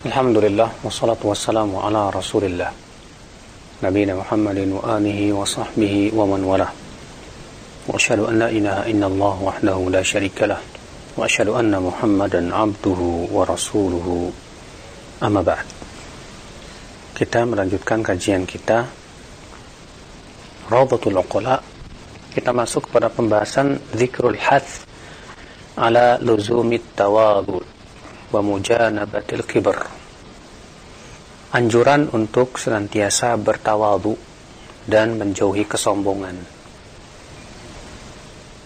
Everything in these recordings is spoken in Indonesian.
Alhamdulillah wassalatu wassalamu ala Rasulillah Nabi Muhammadin wa alihi wa sahbihi wa man wala wa asyhadu an la ilaha illallah wahdahu la syarika lah wa asyhadu anna Muhammadan abduhu wa rasuluhu. Amma ba'd. Kita melanjutkan kajian kita Rawdatul Uqala. Kita masuk pada pembahasan zikrul hath ala luzumit tawadhu wa mujanabatil kibr anjuran untuk senantiasa bertawadu dan menjauhi kesombongan.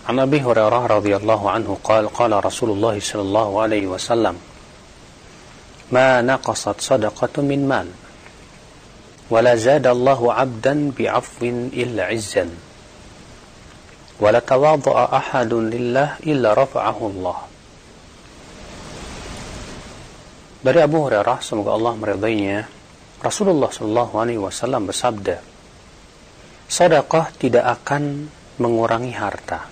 An Abi Hurairah radhiyallahu anhu qala qala Rasulullah sallallahu alaihi wasallam ma naqasat sadaqatu min mal ولا زاد الله عبدا بعفو إلا عزا ولا تواضع أحد لله إلا رفعه الله Dari Abu Hurairah, semoga Allah meridainya, Rasulullah Shallallahu Alaihi Wasallam bersabda, sedekah tidak akan mengurangi harta,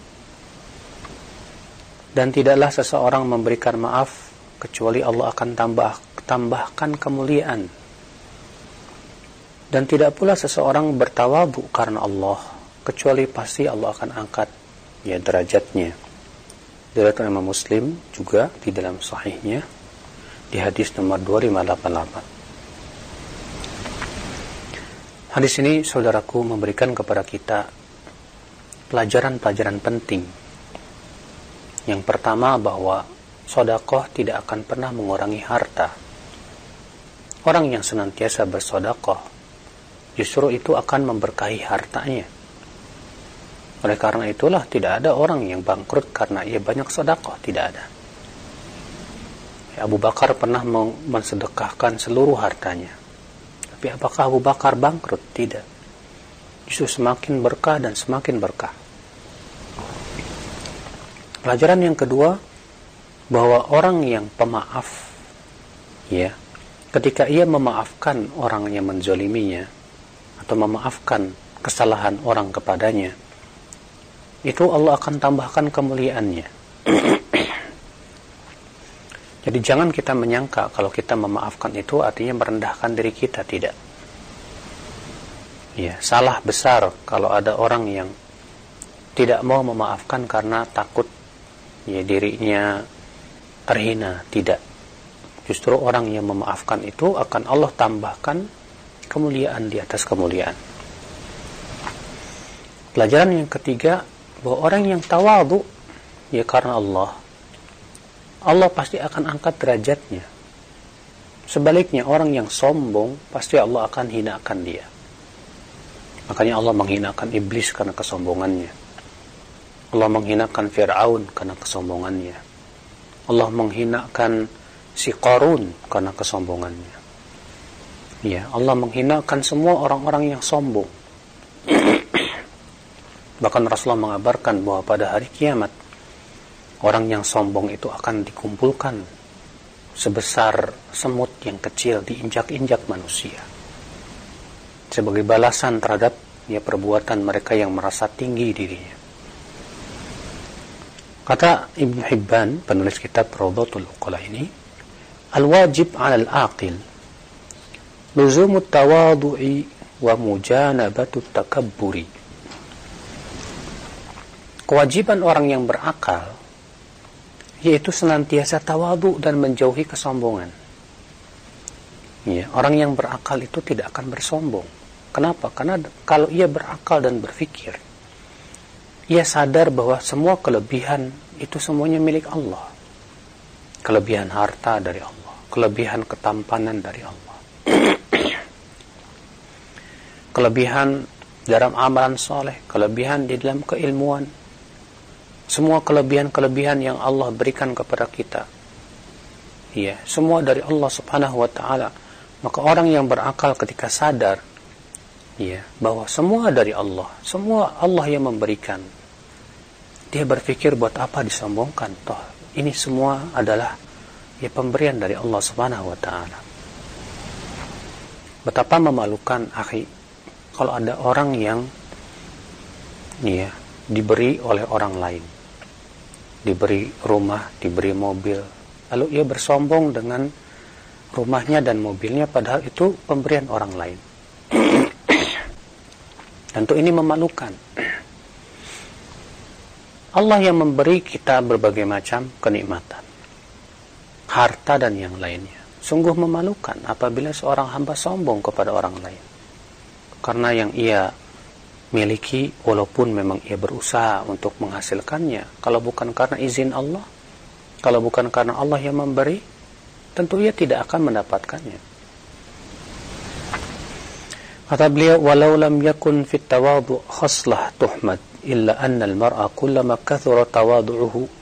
dan tidaklah seseorang memberikan maaf kecuali Allah akan tambah tambahkan kemuliaan, dan tidak pula seseorang bertawabu karena Allah kecuali pasti Allah akan angkat ya derajatnya. Diriwayatkan Imam Muslim juga di dalam sahihnya di hadis nomor 2588. Hadis ini saudaraku memberikan kepada kita pelajaran-pelajaran penting. Yang pertama bahwa sodakoh tidak akan pernah mengurangi harta. Orang yang senantiasa bersodakoh justru itu akan memberkahi hartanya. Oleh karena itulah tidak ada orang yang bangkrut karena ia banyak sodakoh, tidak ada. Abu Bakar pernah mensedekahkan seluruh hartanya. Tapi apakah Abu Bakar bangkrut? Tidak. Justru semakin berkah dan semakin berkah. Pelajaran yang kedua, bahwa orang yang pemaaf, ya, ketika ia memaafkan orang yang menzoliminya, atau memaafkan kesalahan orang kepadanya, itu Allah akan tambahkan kemuliaannya. Jadi jangan kita menyangka kalau kita memaafkan itu artinya merendahkan diri kita, tidak. Ya, salah besar kalau ada orang yang tidak mau memaafkan karena takut ya dirinya terhina, tidak. Justru orang yang memaafkan itu akan Allah tambahkan kemuliaan di atas kemuliaan. Pelajaran yang ketiga bahwa orang yang tawadu ya karena Allah Allah pasti akan angkat derajatnya. Sebaliknya orang yang sombong pasti Allah akan hinakan dia. Makanya Allah menghinakan iblis karena kesombongannya. Allah menghinakan Fir'aun karena kesombongannya. Allah menghinakan si Qarun karena kesombongannya. Ya, Allah menghinakan semua orang-orang yang sombong. Bahkan Rasulullah mengabarkan bahwa pada hari kiamat orang yang sombong itu akan dikumpulkan sebesar semut yang kecil diinjak-injak manusia sebagai balasan terhadap ya perbuatan mereka yang merasa tinggi dirinya. Kata Ibn Hibban, penulis kitab Rawdatul Uqala ini, Al-wajib 'ala al-aqil luzumu tawadu'i wa mujanabatu takabburi. Kewajiban orang yang berakal yaitu senantiasa tawadu dan menjauhi kesombongan. Ya, orang yang berakal itu tidak akan bersombong. Kenapa? Karena kalau ia berakal dan berpikir, ia sadar bahwa semua kelebihan itu semuanya milik Allah. Kelebihan harta dari Allah, kelebihan ketampanan dari Allah. kelebihan dalam amalan soleh, kelebihan di dalam keilmuan, semua kelebihan-kelebihan yang Allah berikan kepada kita. Ya, semua dari Allah Subhanahu wa taala. Maka orang yang berakal ketika sadar ya, bahwa semua dari Allah, semua Allah yang memberikan. Dia berpikir buat apa disombongkan? Toh, ini semua adalah ya pemberian dari Allah Subhanahu wa taala. Betapa memalukan, akhi, kalau ada orang yang ya diberi oleh orang lain diberi rumah, diberi mobil. Lalu ia bersombong dengan rumahnya dan mobilnya padahal itu pemberian orang lain. Tentu ini memalukan. Allah yang memberi kita berbagai macam kenikmatan. Harta dan yang lainnya. Sungguh memalukan apabila seorang hamba sombong kepada orang lain. Karena yang ia miliki walaupun memang ia berusaha untuk menghasilkannya. Kalau bukan karena izin Allah, kalau bukan karena Allah yang memberi, tentu ia tidak akan mendapatkannya. Kata beliau, walau lam yakun fit tawadu khaslah tuhmad illa anna al-mar'a kullama kathura tawadu'uhu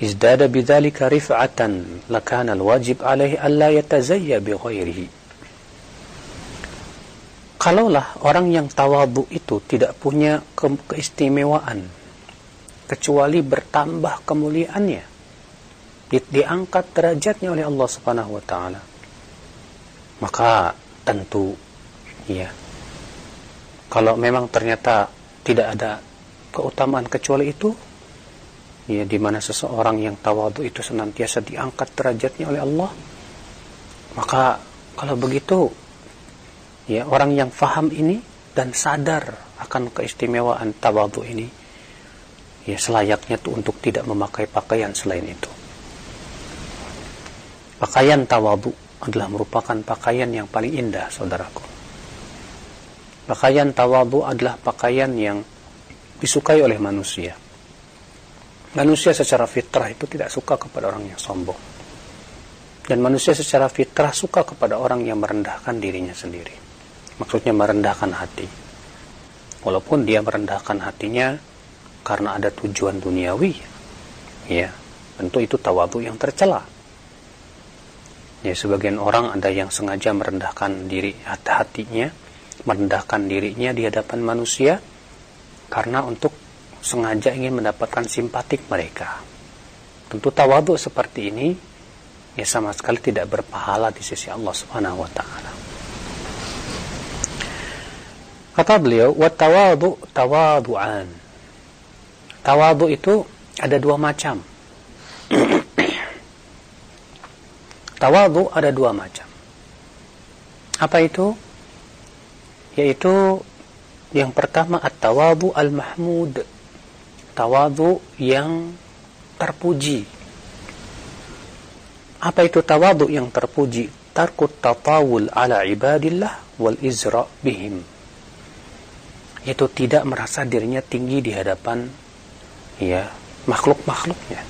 ازداد بذلك رفعة لكان الواجب عليه ألا يتزيى بغيره Kalaulah orang yang tawadu itu tidak punya ke keistimewaan kecuali bertambah kemuliaannya di diangkat derajatnya oleh Allah Subhanahu wa taala maka tentu ya kalau memang ternyata tidak ada keutamaan kecuali itu ya di mana seseorang yang tawadu itu senantiasa diangkat derajatnya oleh Allah maka kalau begitu ya orang yang faham ini dan sadar akan keistimewaan tawadu ini ya selayaknya tuh untuk tidak memakai pakaian selain itu pakaian tawadu adalah merupakan pakaian yang paling indah saudaraku pakaian tawadu adalah pakaian yang disukai oleh manusia Manusia secara fitrah itu tidak suka kepada orang yang sombong. Dan manusia secara fitrah suka kepada orang yang merendahkan dirinya sendiri. Maksudnya merendahkan hati. Walaupun dia merendahkan hatinya karena ada tujuan duniawi. Ya, tentu itu tawadu yang tercela. Ya, sebagian orang ada yang sengaja merendahkan diri hati-hatinya, merendahkan dirinya di hadapan manusia karena untuk sengaja ingin mendapatkan simpatik mereka. Tentu tawadhu seperti ini ya sama sekali tidak berpahala di sisi Allah Subhanahu wa taala. Kata beliau, "Wa tawadhu tawadu'an." Tawadhu itu ada dua macam. tawadhu ada dua macam. Apa itu? Yaitu yang pertama at-tawadhu al-mahmud tawadu yang terpuji. Apa itu tawadu yang terpuji? Tarkut tatawul ala ibadillah wal izra bihim. Itu tidak merasa dirinya tinggi di hadapan ya makhluk-makhluknya.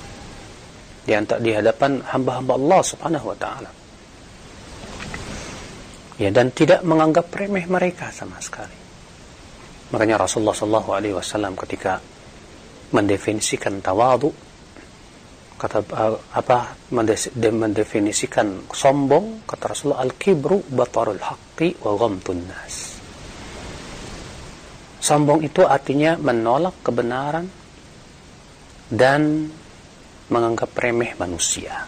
Di, di hadapan hamba-hamba Allah subhanahu wa ta'ala. Ya, dan tidak menganggap remeh mereka sama sekali. Makanya Rasulullah Shallallahu Alaihi Wasallam ketika mendefinisikan tawadu kata uh, apa mendefinisikan sombong kata Rasulullah al-kibru batarul haqqi wa ghamtun nas sombong itu artinya menolak kebenaran dan menganggap remeh manusia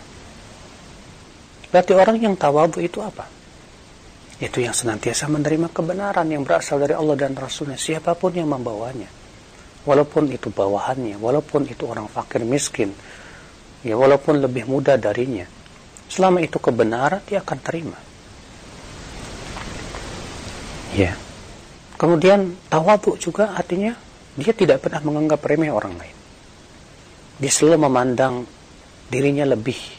berarti orang yang tawadu itu apa itu yang senantiasa menerima kebenaran yang berasal dari Allah dan Rasulnya siapa pun yang membawanya walaupun itu bawahannya, walaupun itu orang fakir miskin, ya walaupun lebih muda darinya, selama itu kebenaran dia akan terima. Ya. Kemudian tawaduk juga artinya dia tidak pernah menganggap remeh orang lain. Dia selalu memandang dirinya lebih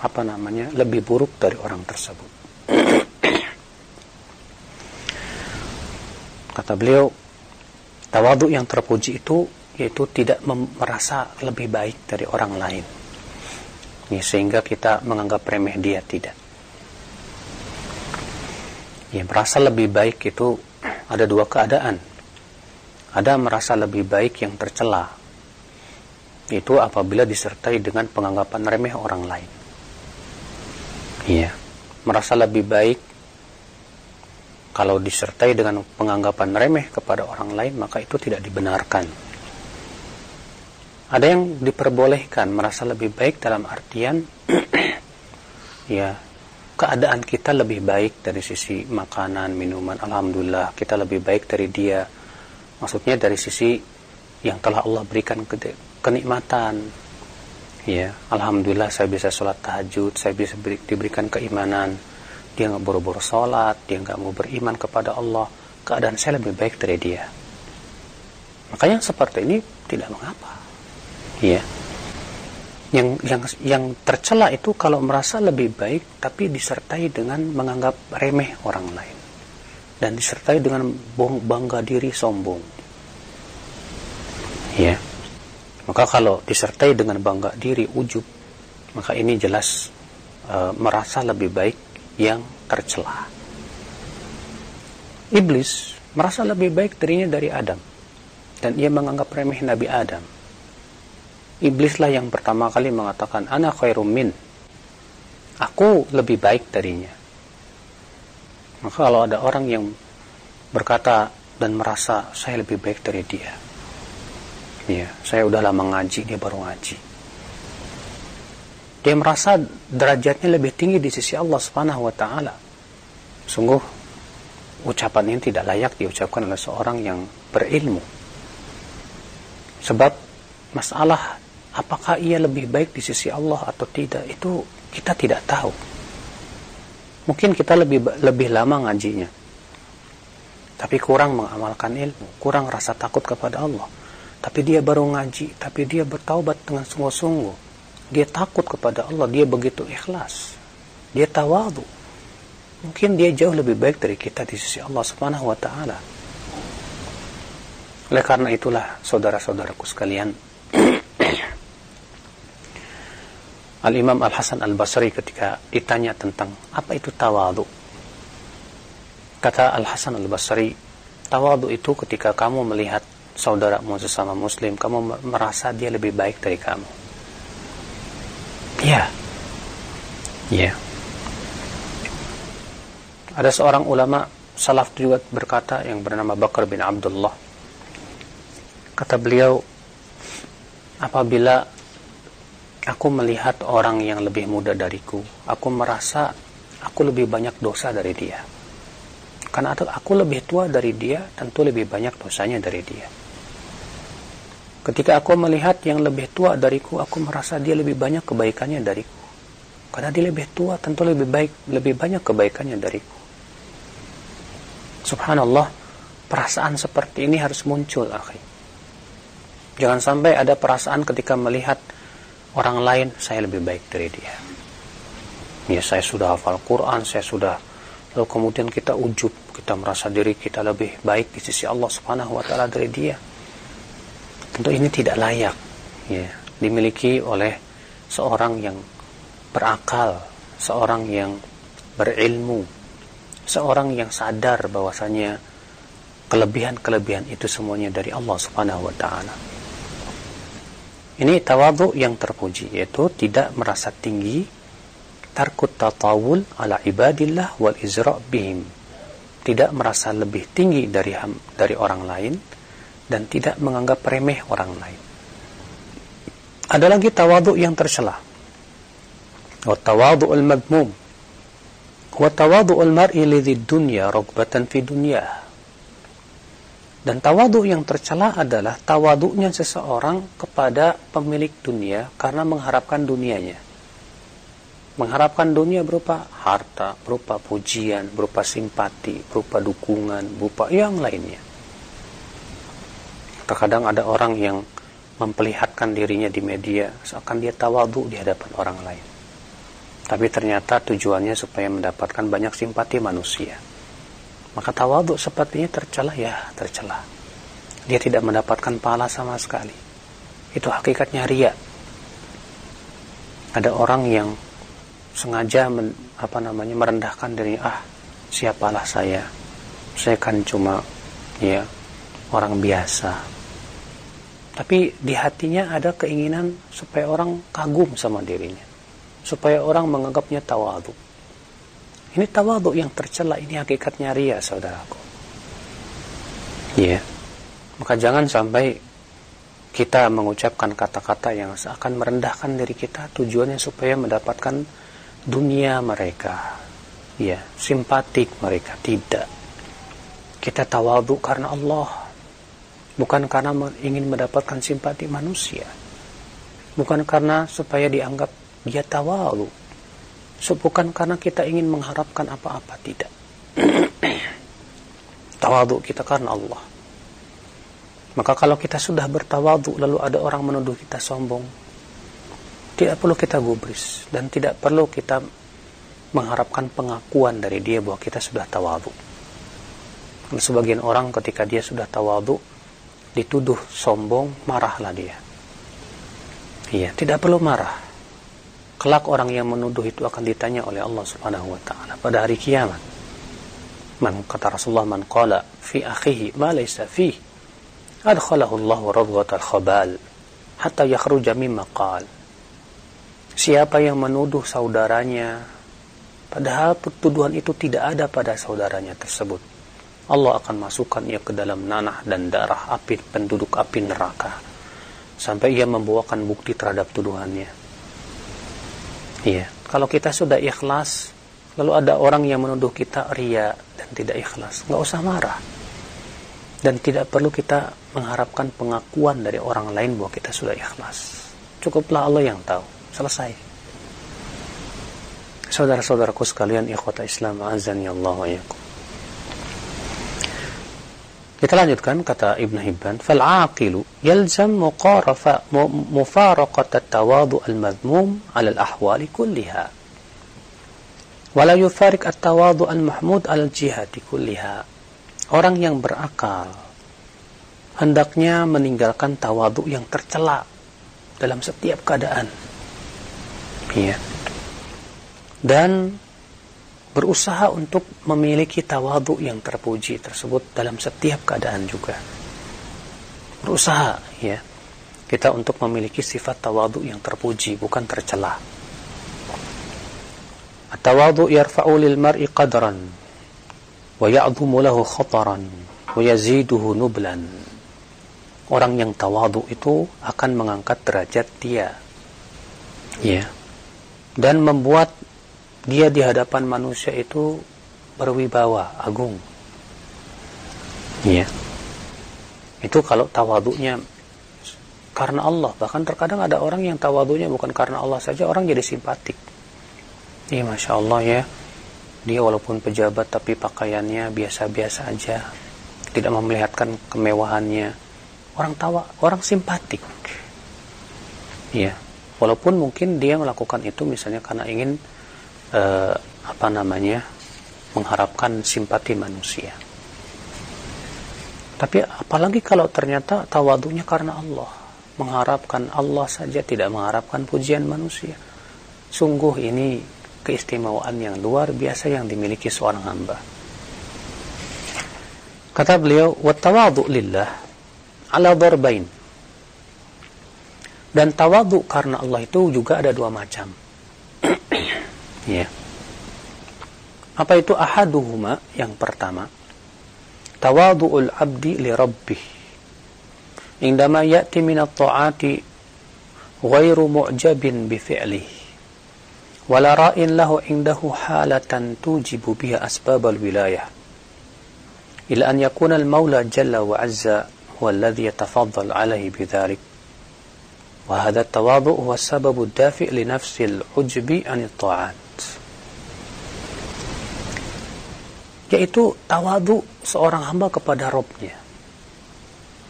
apa namanya lebih buruk dari orang tersebut. Kata beliau, Tawaduk yang terpuji itu yaitu tidak merasa lebih baik dari orang lain. Ya, sehingga kita menganggap remeh dia tidak. Ya, merasa lebih baik itu ada dua keadaan. Ada merasa lebih baik yang tercela. Itu apabila disertai dengan penganggapan remeh orang lain. Iya. Merasa lebih baik kalau disertai dengan penganggapan remeh kepada orang lain maka itu tidak dibenarkan ada yang diperbolehkan merasa lebih baik dalam artian ya keadaan kita lebih baik dari sisi makanan minuman alhamdulillah. Kita lebih baik dari dia. Maksudnya dari sisi yang telah Allah berikan kenikmatan. Ya alhamdulillah saya bisa sholat tahajud saya bisa beri, diberikan keimanan. Dia nggak buru-buru sholat dia nggak mau beriman kepada Allah. Keadaan saya lebih baik dari dia. Makanya seperti ini tidak mengapa. Ya yang yang yang tercela itu kalau merasa lebih baik tapi disertai dengan menganggap remeh orang lain. Dan disertai dengan bangga diri sombong. Ya. Maka kalau disertai dengan bangga diri ujub maka ini jelas e, merasa lebih baik yang tercela. Iblis merasa lebih baik dirinya dari Adam. Dan ia menganggap remeh Nabi Adam Iblislah yang pertama kali mengatakan ana khairum min. Aku lebih baik darinya. Maka kalau ada orang yang berkata dan merasa saya lebih baik dari dia. Ya, saya udah lama ngaji, dia baru ngaji. Dia merasa derajatnya lebih tinggi di sisi Allah Subhanahu wa taala. Sungguh ucapan ini tidak layak diucapkan oleh seorang yang berilmu. Sebab masalah apakah ia lebih baik di sisi Allah atau tidak? Itu kita tidak tahu. Mungkin kita lebih lebih lama ngajinya. Tapi kurang mengamalkan ilmu kurang rasa takut kepada Allah. Tapi dia baru ngaji tapi dia bertaubat dengan sungguh-sungguh. Dia takut kepada Allah dia begitu ikhlas. Dia tawadu. Mungkin dia jauh lebih baik dari kita di sisi Allah Subhanahu wa taala. Oleh karena itulah saudara-saudaraku sekalian Al-Imam Al-Hasan Al-Basri ketika ditanya tentang apa itu tawadu. Kata Al-Hasan Al-Basri, tawadu itu ketika kamu melihat saudaramu sesama muslim, kamu merasa dia lebih baik dari kamu. Ya. Ya. Ada seorang ulama salaf juga berkata yang bernama Bakar bin Abdullah. Kata beliau, apabila Aku melihat orang yang lebih muda dariku. Aku merasa aku lebih banyak dosa dari dia. Karena aku lebih tua dari dia, tentu lebih banyak dosanya dari dia. Ketika aku melihat yang lebih tua dariku, aku merasa dia lebih banyak kebaikannya dariku. Karena dia lebih tua, tentu lebih baik, lebih banyak kebaikannya dariku. Subhanallah, perasaan seperti ini harus muncul, akhi. Jangan sampai ada perasaan ketika melihat orang lain saya lebih baik dari dia. Ya saya sudah hafal Quran saya sudah. Lalu kemudian kita ujub kita merasa diri kita lebih baik di sisi Allah Subhanahu wa taala dari dia. Tentu ini tidak layak ya. Dimiliki oleh seorang yang berakal seorang yang berilmu seorang yang sadar bahwasanya kelebihan-kelebihan itu semuanya dari Allah Subhanahu wa taala ini tawadhu yang terpuji yaitu tidak merasa tinggi tarkut tatawul ala ibadillah wal izra' bihim. Tidak merasa lebih tinggi dari dari orang lain dan tidak menganggap remeh orang lain. Ada lagi tawadhu yang tercela. Wa tawadhu'ul madmum. Wa tawadhu'ul mar'i lidhi dunya ragbatan fi dunyah dan tawadu yang tercela adalah tawaduknya seseorang kepada pemilik dunia karena mengharapkan dunianya. Mengharapkan dunia berupa harta, berupa pujian, berupa simpati, berupa dukungan, berupa yang lainnya. Terkadang ada orang yang memperlihatkan dirinya di media seakan dia tawadu di hadapan orang lain. Tapi ternyata tujuannya supaya mendapatkan banyak simpati manusia maka tawaduk sepertinya tercela ya tercela. Dia tidak mendapatkan pahala sama sekali. Itu hakikatnya ria. Ada orang yang sengaja men, apa namanya merendahkan diri ah siapalah saya? Saya kan cuma ya orang biasa. Tapi di hatinya ada keinginan supaya orang kagum sama dirinya. Supaya orang menganggapnya tawaduk ini tawaduk yang tercela, ini hakikatnya ria, saudaraku. Ya. Yeah. Maka jangan sampai kita mengucapkan kata-kata yang seakan merendahkan diri kita tujuannya supaya mendapatkan dunia mereka. Ya, simpatik mereka tidak. Kita tawaduk karena Allah, bukan karena ingin mendapatkan simpati manusia. Bukan karena supaya dianggap dia tawalu. Bukan karena kita ingin mengharapkan apa-apa, tidak. tawadu kita karena Allah. Maka kalau kita sudah bertawadu lalu ada orang menuduh kita sombong, tidak perlu kita gubris dan tidak perlu kita mengharapkan pengakuan dari dia bahwa kita sudah tawadu. Sebagian orang ketika dia sudah tawadu dituduh sombong, marahlah dia. Iya, tidak perlu marah. Kelak orang yang menuduh itu akan ditanya oleh Allah Subhanahu wa taala pada hari kiamat. Man kata Rasulullah man qala fi akhihi ma laysa fi adkhalahu Allah radghatal khabal hatta yakhruja mimma qal. Siapa yang menuduh saudaranya padahal tuduhan itu tidak ada pada saudaranya tersebut Allah akan masukkan ia ke dalam nanah dan darah api penduduk api neraka sampai ia membawakan bukti terhadap tuduhannya. Iya, kalau kita sudah ikhlas, lalu ada orang yang menuduh kita ria dan tidak ikhlas, nggak usah marah. Dan tidak perlu kita mengharapkan pengakuan dari orang lain bahwa kita sudah ikhlas. Cukuplah Allah yang tahu. Selesai. Saudara-saudaraku sekalian, ikhwata Islam, azan ya Allah wa. Kita lanjutkan kata Ibn Hibban, "Fal-aqilu yalzam muqarafa mufaraqat at-tawadu al-madhmum 'ala al-ahwali kulliha." Wa la yufariq at-tawadu al-mahmud 'ala al-jihati kulliha. Orang yang berakal hendaknya meninggalkan tawadu yang tercela dalam setiap keadaan. Ya. Dan berusaha untuk memiliki tawadu yang terpuji tersebut dalam setiap keadaan juga. Berusaha ya kita untuk memiliki sifat tawadu yang terpuji bukan tercela. At-tawadu yarfa'u lil mar'i qadran wa ya'dhumu lahu khataran wa yaziduhu nublan. Orang yang tawadu itu akan mengangkat derajat dia. Ya. Dan membuat dia di hadapan manusia itu berwibawa, agung. Iya. Itu kalau tawaduknya karena Allah. Bahkan terkadang ada orang yang tawaduknya bukan karena Allah saja, orang jadi simpatik. Iya, Masya Allah ya. Dia walaupun pejabat tapi pakaiannya biasa-biasa aja. Tidak memelihatkan kemewahannya. Orang tawa, orang simpatik. Iya. Walaupun mungkin dia melakukan itu misalnya karena ingin eh, apa namanya mengharapkan simpati manusia. Tapi apalagi kalau ternyata tawadunya karena Allah, mengharapkan Allah saja tidak mengharapkan pujian manusia. Sungguh ini keistimewaan yang luar biasa yang dimiliki seorang hamba. Kata beliau, "Wattawadu lillah ala darbain." Dan tawadu karena Allah itu juga ada dua macam. Ya. Apa itu ahaduhuma? Yang pertama, tawadu'ul abdi li rabbih. Indama ya'ti min at-ta'ati ghairu mu'jabin bi fi'lihi. ولا راء له عنده حالة توجب بها أسباب الولاية إلى أن يكون المولى جل وعز هو الذي يتفضل عليه بذلك وهذا التواضع هو السبب الدافئ لنفس العجب عن الطاعات yaitu tawadu seorang hamba kepada Robnya.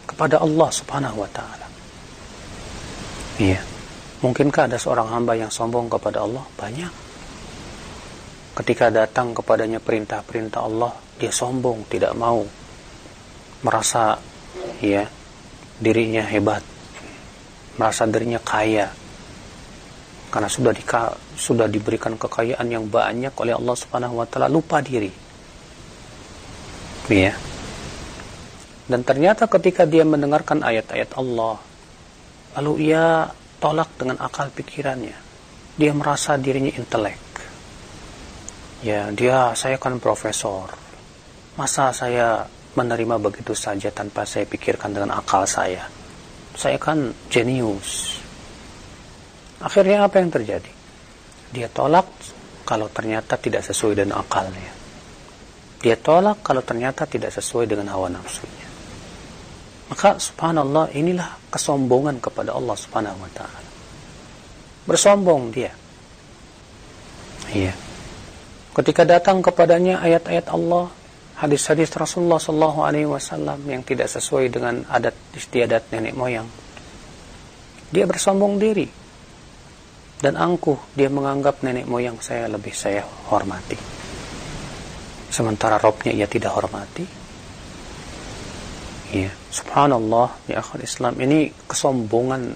Kepada Allah subhanahu wa ta'ala. Iya. Mungkinkah ada seorang hamba yang sombong kepada Allah? Banyak. Ketika datang kepadanya perintah-perintah Allah dia sombong tidak mau merasa ya dirinya hebat merasa dirinya kaya. Karena sudah di, sudah diberikan kekayaan yang banyak oleh Allah Subhanahu wa taala lupa diri ya. Dan ternyata ketika dia mendengarkan ayat-ayat Allah, lalu ia tolak dengan akal pikirannya. Dia merasa dirinya intelek. Ya, dia saya kan profesor. Masa saya menerima begitu saja tanpa saya pikirkan dengan akal saya? Saya kan jenius. Akhirnya apa yang terjadi? Dia tolak kalau ternyata tidak sesuai dengan akalnya. Dia tolak kalau ternyata tidak sesuai dengan hawa nafsunya. Maka subhanallah inilah kesombongan kepada Allah subhanahu wa ta'ala. bersombong dia. Iya. Ketika datang kepadanya ayat-ayat Allah, hadis-hadis Rasulullah Wasallam yang tidak sesuai dengan adat istiadat nenek moyang, dia bersombong diri dan angkuh. Dia menganggap nenek moyang saya lebih saya hormati. Sementara robnya ia tidak hormati. Ya, subhanallah ya akhir Islam ini kesombongan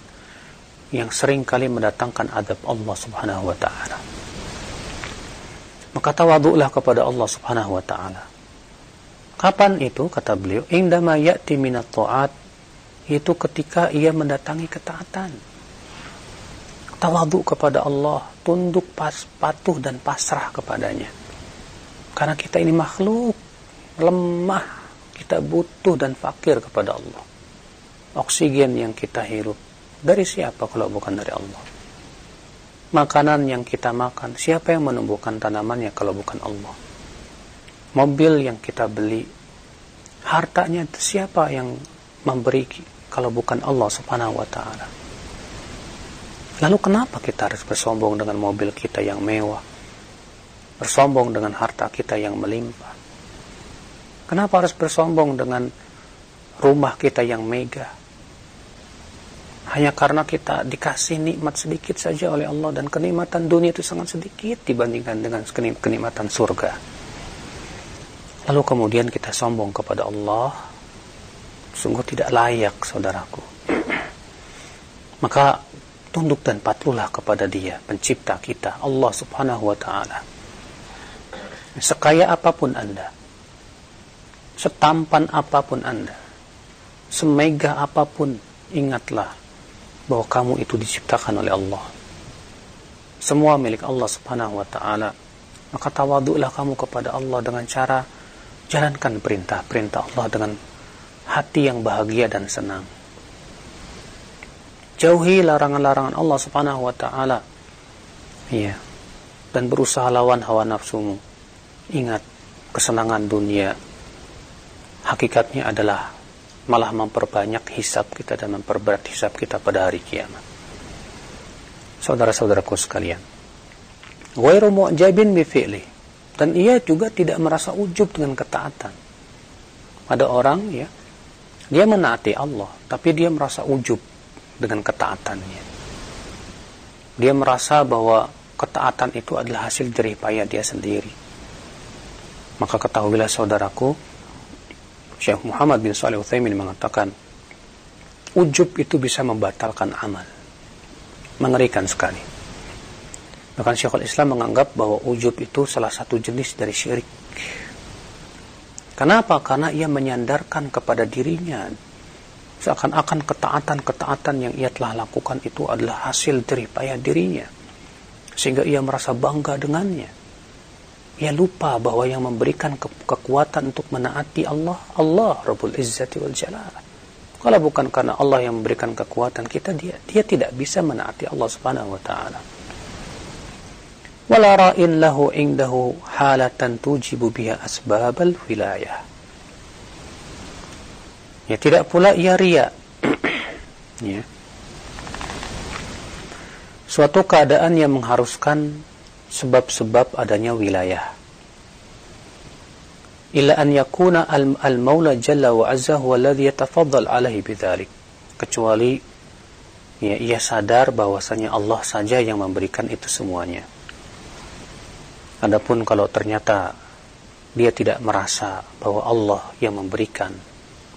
yang sering kali mendatangkan adab Allah Subhanahu wa taala. Maka tawaduklah kepada Allah Subhanahu wa taala. Kapan itu kata beliau? Indama ya'ti minat ta'at itu ketika ia mendatangi ketaatan. Tawaduk kepada Allah, tunduk pas, patuh dan pasrah kepadanya. Karena kita ini makhluk lemah, kita butuh dan fakir kepada Allah. Oksigen yang kita hirup dari siapa kalau bukan dari Allah? Makanan yang kita makan, siapa yang menumbuhkan tanamannya kalau bukan Allah? Mobil yang kita beli, hartanya siapa yang memberi kalau bukan Allah Subhanahu wa taala? Lalu kenapa kita harus bersombong dengan mobil kita yang mewah? Bersombong dengan harta kita yang melimpah? Kenapa harus bersombong dengan rumah kita yang megah? hanya karena kita dikasih nikmat sedikit saja oleh Allah dan kenikmatan dunia itu sangat sedikit dibandingkan dengan kenikmatan surga. Lalu kemudian kita sombong kepada Allah, sungguh tidak layak saudaraku. Maka tunduk dan patuhlah kepada Dia, pencipta kita, Allah Subhanahu wa taala. Sekaya apa pun Anda, setampan apa pun Anda, semegah apa pun, ingatlah bahwa kamu itu diciptakan oleh Allah. Semua milik Allah Subhanahu wa taala. Maka tawaduklah kamu kepada Allah dengan cara jalankan perintah-perintah Allah dengan hati yang bahagia dan senang. Jauhi larangan-larangan Allah Subhanahu wa taala. Iya. Dan berusaha lawan hawa nafsumu. Ingat, kesenangan dunia hakikatnya adalah malah memperbanyak hisap kita dan memperberat hisap kita pada hari kiamat. Saudara-saudaraku sekalian, ghairu mu'jabin bi dan ia juga tidak merasa ujub dengan ketaatan. Ada orang ya, dia menaati Allah, tapi dia merasa ujub dengan ketaatannya. Dia merasa bahwa ketaatan itu adalah hasil jerih payah dia sendiri. Maka ketahuilah saudaraku, Syekh Muhammad bin Salih Uthaymin mengatakan ujub itu bisa membatalkan amal. Mengerikan sekali. Bahkan Syekhul Islam menganggap bahwa ujub itu salah satu jenis dari syirik. Kenapa? karena ia menyandarkan kepada dirinya. Seakan-akan ketaatan-ketaatan yang ia telah lakukan itu adalah hasil dari payah dirinya. Sehingga ia merasa bangga dengannya ia lupa bahwa yang memberikan ke kekuatan untuk menaati Allah, Allah Rabbul Izzati wal Jalal. Kalau bukan karena Allah yang memberikan kekuatan kita, dia dia tidak bisa menaati Allah Subhanahu wa taala. Wala ra'in lahu indahu halatan tujibu biha asbabal wilayah. Ya tidak pula ia ria. ya. Suatu keadaan yang mengharuskan sebab-sebab adanya wilayah. Illa an yakuna al-maula jalla wa azza huwa alladhi yatafaddal alaihi bidzalik. Kecuali ya, ia sadar bahwasanya Allah saja yang memberikan itu semuanya. Adapun kalau ternyata dia tidak merasa bahwa Allah yang memberikan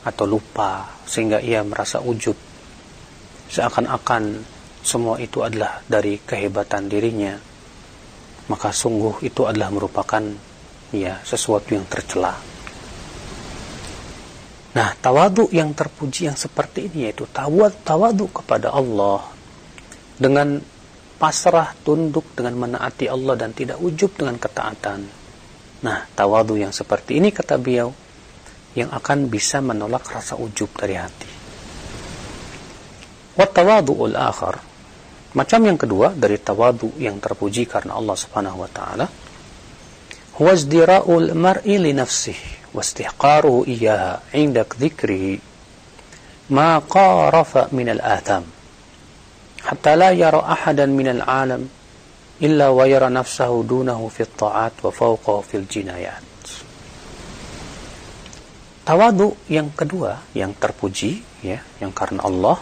atau lupa sehingga ia merasa ujub seakan-akan semua itu adalah dari kehebatan dirinya maka sungguh itu adalah merupakan ya sesuatu yang tercela. Nah, tawadu yang terpuji yang seperti ini yaitu tawad tawadu kepada Allah dengan pasrah tunduk dengan menaati Allah dan tidak ujub dengan ketaatan. Nah, tawadu yang seperti ini kata beliau yang akan bisa menolak rasa ujub dari hati. Wa tawadu'ul akhar Macam yang kedua dari tawadu yang terpuji karena Allah Subhanahu wa taala huwa izdira'ul mar'i li nafsihi wa istihqaruhu iyyaha 'inda dhikrihi ma qarafa min al-atham hatta la yara ahadan minal alam illa wa yara nafsahu dunahu fi ta'at wa fawqahu fil jinayat. Tawadu yang kedua yang terpuji ya yang karena Allah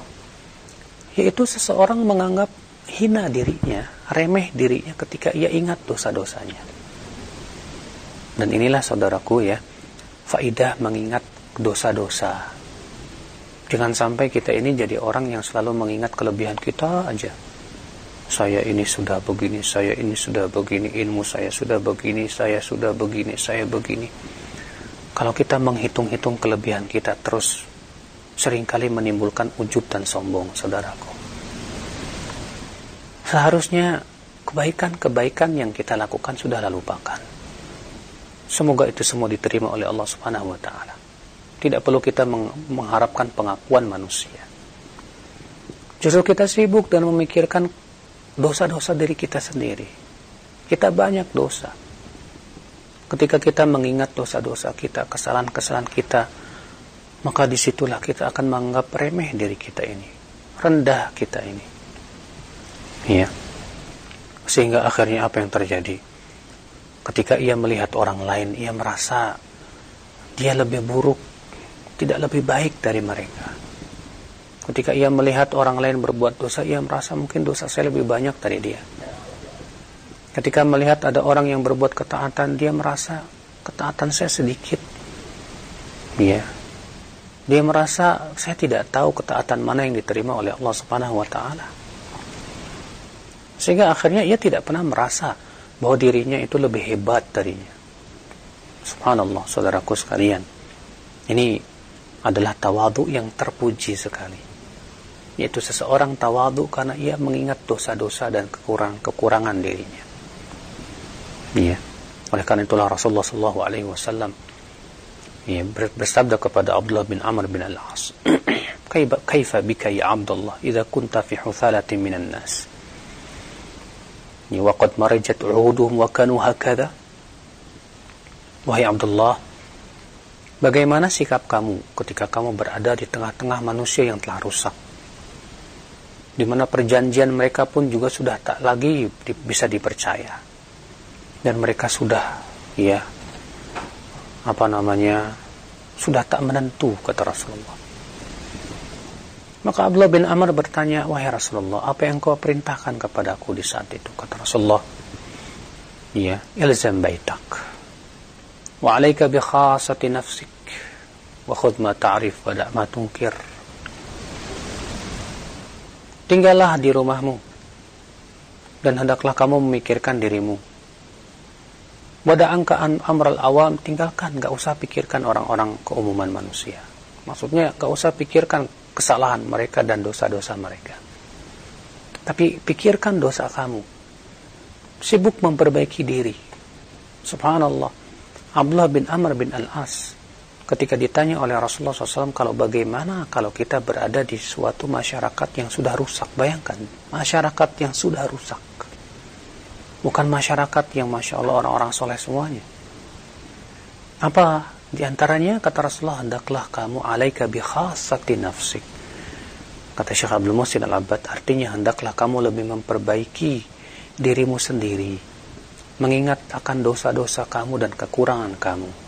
yaitu seseorang menganggap hina dirinya remeh dirinya ketika ia ingat dosa-dosanya dan inilah saudaraku ya faidah mengingat dosa-dosa jangan sampai kita ini jadi orang yang selalu mengingat kelebihan kita aja saya ini sudah begini, saya ini sudah begini, ilmu saya sudah begini, saya sudah begini, saya begini. Kalau kita menghitung-hitung kelebihan kita terus sering kali menimbulkan ujub dan sombong, saudaraku. Seharusnya kebaikan-kebaikan yang kita lakukan sudah lupakan. Semoga itu semua diterima oleh Allah Subhanahu wa taala. Tidak perlu kita mengharapkan pengakuan manusia. Justru kita sibuk dan memikirkan dosa-dosa dari kita sendiri. Kita banyak dosa. Ketika kita mengingat dosa-dosa kita, kesalahan-kesalahan kita, maka di situlah kita akan menganggap remeh diri kita ini. Rendah kita ini. Ya. Sehingga akhirnya apa yang terjadi? Ketika ia melihat orang lain, ia merasa dia lebih buruk, tidak lebih baik dari mereka Ketika ia melihat orang lain berbuat dosa, ia merasa mungkin dosa saya lebih banyak dari dia. Ketika melihat ada orang yang berbuat ketaatan, dia merasa ketaatan saya sedikit. Ya. Dia merasa saya tidak tahu ketaatan mana yang diterima oleh Allah Subhanahu wa taala. Sehingga akhirnya ia tidak pernah merasa bahwa dirinya itu lebih hebat darinya. Subhanallah, saudaraku sekalian. Ini adalah tawadu yang terpuji sekali yaitu seseorang tawadu karena ia mengingat dosa-dosa dan kekurangan-kekurangan dirinya. Ya. Oleh karena itulah Rasulullah Shallallahu Alaihi Wasallam ya, bersabda kepada Abdullah bin Amr bin Al-As, "Kaifa bika ya Abdullah idza kunta fi huthalatin minan nas?" Marajat uhuduhum wa kanu hakadha. Wahai Abdullah, bagaimana sikap kamu ketika kamu berada di tengah-tengah manusia yang telah rusak? di mana perjanjian mereka pun juga sudah tak lagi bisa dipercaya dan mereka sudah ya apa namanya sudah tak menentu kata Rasulullah maka Abdullah bin Amr bertanya wahai Rasulullah apa yang kau perintahkan kepadaku di saat itu? Kata Rasulullah ya ilzam baitak. Wa alaika bi khasati nafsik. Wa khudh ma ta'rif wa da' ma tunkir. Tinggallah di rumahmu dan hendaklah kamu memikirkan dirimu. Wada'anka an amral awam, tinggalkan, gak usah pikirkan orang-orang keumuman manusia. Maksudnya gak usah pikirkan kesalahan mereka dan dosa-dosa mereka. Tapi pikirkan dosa kamu. Sibuk memperbaiki diri. Subhanallah. Abdullah bin Amr bin Al-As ketika ditanya oleh Rasulullah SAW kalau bagaimana kalau kita berada di suatu masyarakat yang sudah rusak bayangkan masyarakat yang sudah rusak bukan masyarakat yang Masya Allah orang-orang soleh semuanya apa di antaranya kata Rasulullah hendaklah kamu alaika bi khasati nafsik kata Syekh Abdul Muhsin Al-Abbad artinya hendaklah kamu lebih memperbaiki dirimu sendiri mengingat akan dosa-dosa kamu dan kekurangan kamu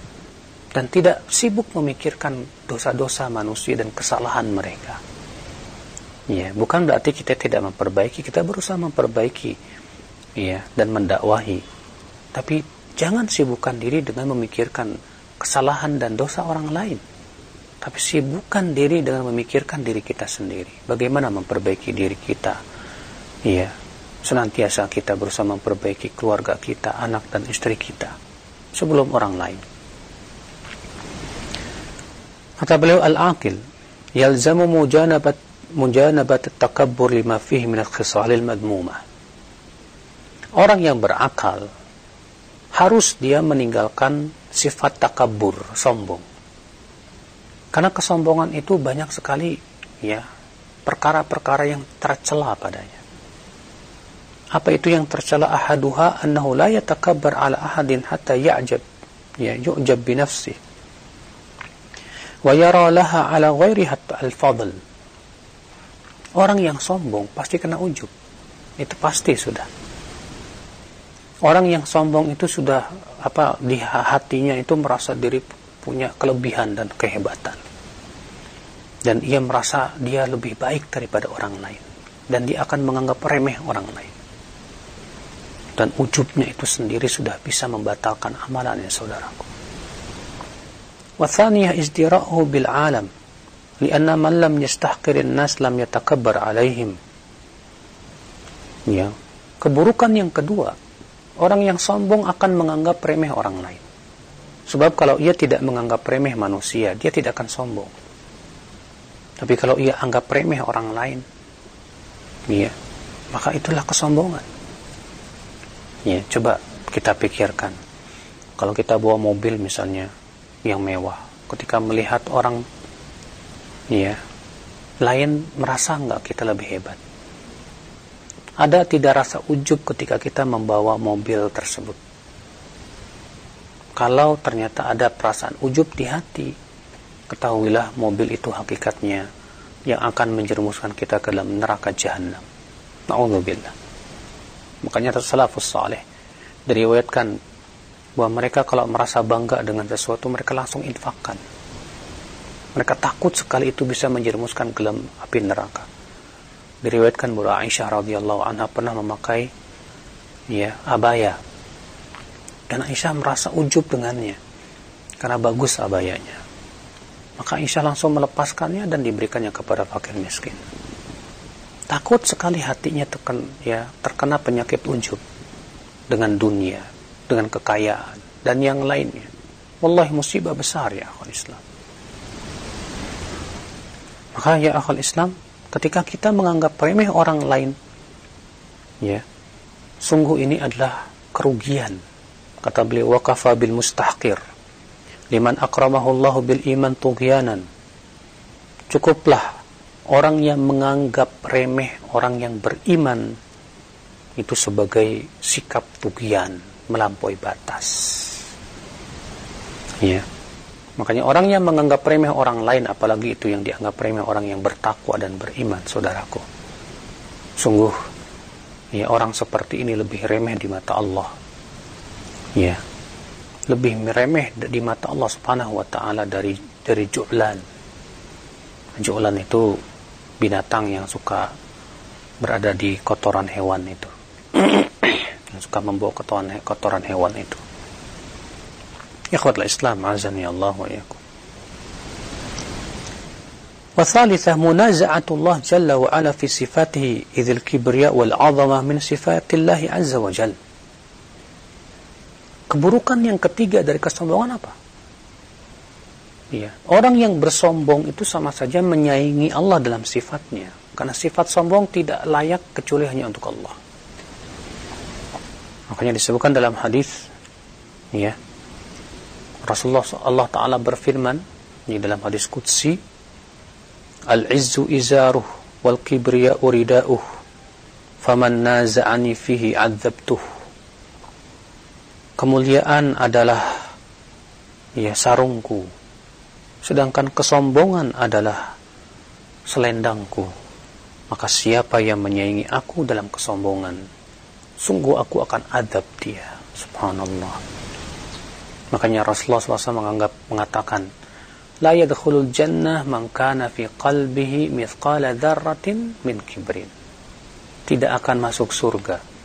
dan tidak sibuk memikirkan dosa-dosa manusia dan kesalahan mereka. Ya, bukan berarti kita tidak memperbaiki, kita berusaha memperbaiki ya dan mendakwahi. Tapi jangan sibukkan diri dengan memikirkan kesalahan dan dosa orang lain. Tapi sibukkan diri dengan memikirkan diri kita sendiri. Bagaimana memperbaiki diri kita. Ya, senantiasa kita berusaha memperbaiki keluarga kita, anak dan istri kita sebelum orang lain. Kata beliau al-aqil yalzamu mujanabat mujanabat takabbur lima fihi min al-khisal al-madmumah. Orang yang berakal harus dia meninggalkan sifat takabur, sombong. Karena kesombongan itu banyak sekali ya perkara-perkara yang tercela padanya. Apa itu yang tercela ahaduha annahu la yatakabbar ala ahadin hatta ya'jab ya yu'jab bi nafsihi wa yara laha ala ghairiha al-fadl. Orang yang sombong pasti kena ujub. Itu pasti sudah. Orang yang sombong itu sudah apa di hatinya itu merasa diri punya kelebihan dan kehebatan. Dan ia merasa dia lebih baik daripada orang lain. Dan dia akan menganggap remeh orang lain. Dan ujubnya itu sendiri sudah bisa membatalkan amalannya saudaraku. Wathaniyah izdira'uhu bil alam. Lianna man lam yastahqirin nas lam yatakabbar alaihim. Ya. Keburukan yang kedua, orang yang sombong akan menganggap remeh orang lain. Sebab kalau ia tidak menganggap remeh manusia, dia tidak akan sombong. Tapi kalau ia anggap remeh orang lain, ya, maka itulah kesombongan. Ya, coba kita pikirkan. Kalau kita bawa mobil misalnya yang mewah, ketika melihat orang ya lain merasa nggak kita lebih hebat. Ada tidak rasa ujub ketika kita membawa mobil tersebut? Kalau ternyata ada perasaan ujub di hati, ketahuilah mobil itu hakikatnya yang akan menjerumuskan kita ke dalam neraka jahanam. Na'udzubillah. Makanya salafus saleh diriwayatkan bahwa mereka kalau merasa bangga dengan sesuatu mereka langsung infakkan. Mereka takut sekali itu bisa menjerumuskan ke dalam api neraka. Diriwayatkan bahwa Aisyah radhiyallahu anha pernah memakai ya abaya dan Aisyah merasa ujub dengannya karena bagus abayanya. Maka Aisyah langsung melepaskannya dan diberikannya kepada fakir miskin. Takut sekali hatinya terkena, ya, terkena penyakit ujub dengan dunia, dengan kekayaan dan yang lainnya. Wallahi musibah besar ya akhul Islam. Maka ya akhul Islam, ketika kita menganggap remeh orang lain, ya, sungguh ini adalah kerugian Kata beliau, waqafa bil mustahqir. Liman akramahu Allah bil iman tughyanan. Cukuplah orang yang menganggap remeh orang yang beriman itu sebagai sikap tugian melampaui batas. Ya. Makanya orang yang menganggap remeh orang lain apalagi itu yang dianggap remeh orang yang bertakwa dan beriman, saudaraku. Sungguh ya orang seperti ini lebih remeh di mata Allah ya lebih meremeh di mata Allah Subhanahu wa taala dari dari ju'lan. Ju'lan itu binatang yang suka berada di kotoran hewan itu. yang suka membawa kotoran hewan itu. Ikhwatul Islam azani Allah wa iyyakum. وثالثة منازعة الله جل وعلا في صفاته إذ الكبرياء والعظمة من صفات الله عز وجل Keburukan yang ketiga dari kesombongan apa? Ya, orang yang bersombong itu sama saja menyaingi Allah dalam sifatnya. Karena sifat sombong tidak layak kecuali hanya untuk Allah. Makanya disebutkan dalam hadis ya. Rasulullah Allah taala berfirman di dalam hadis qudsi Al-izzu izaruh wal kibriya uridauh faman naza'ani fihi 'adzabtuh. Kemuliaan adalah ya sarungku sedangkan kesombongan adalah selendangku. Maka siapa yang menyaingi aku dalam kesombongan sungguh aku akan adab dia. Subhanallah makanya Rasulullah SAW menganggap mengatakan la yadkhulul jannah man kana fi qalbihi mithqala dzarratin min kibrin tidak akan masuk surga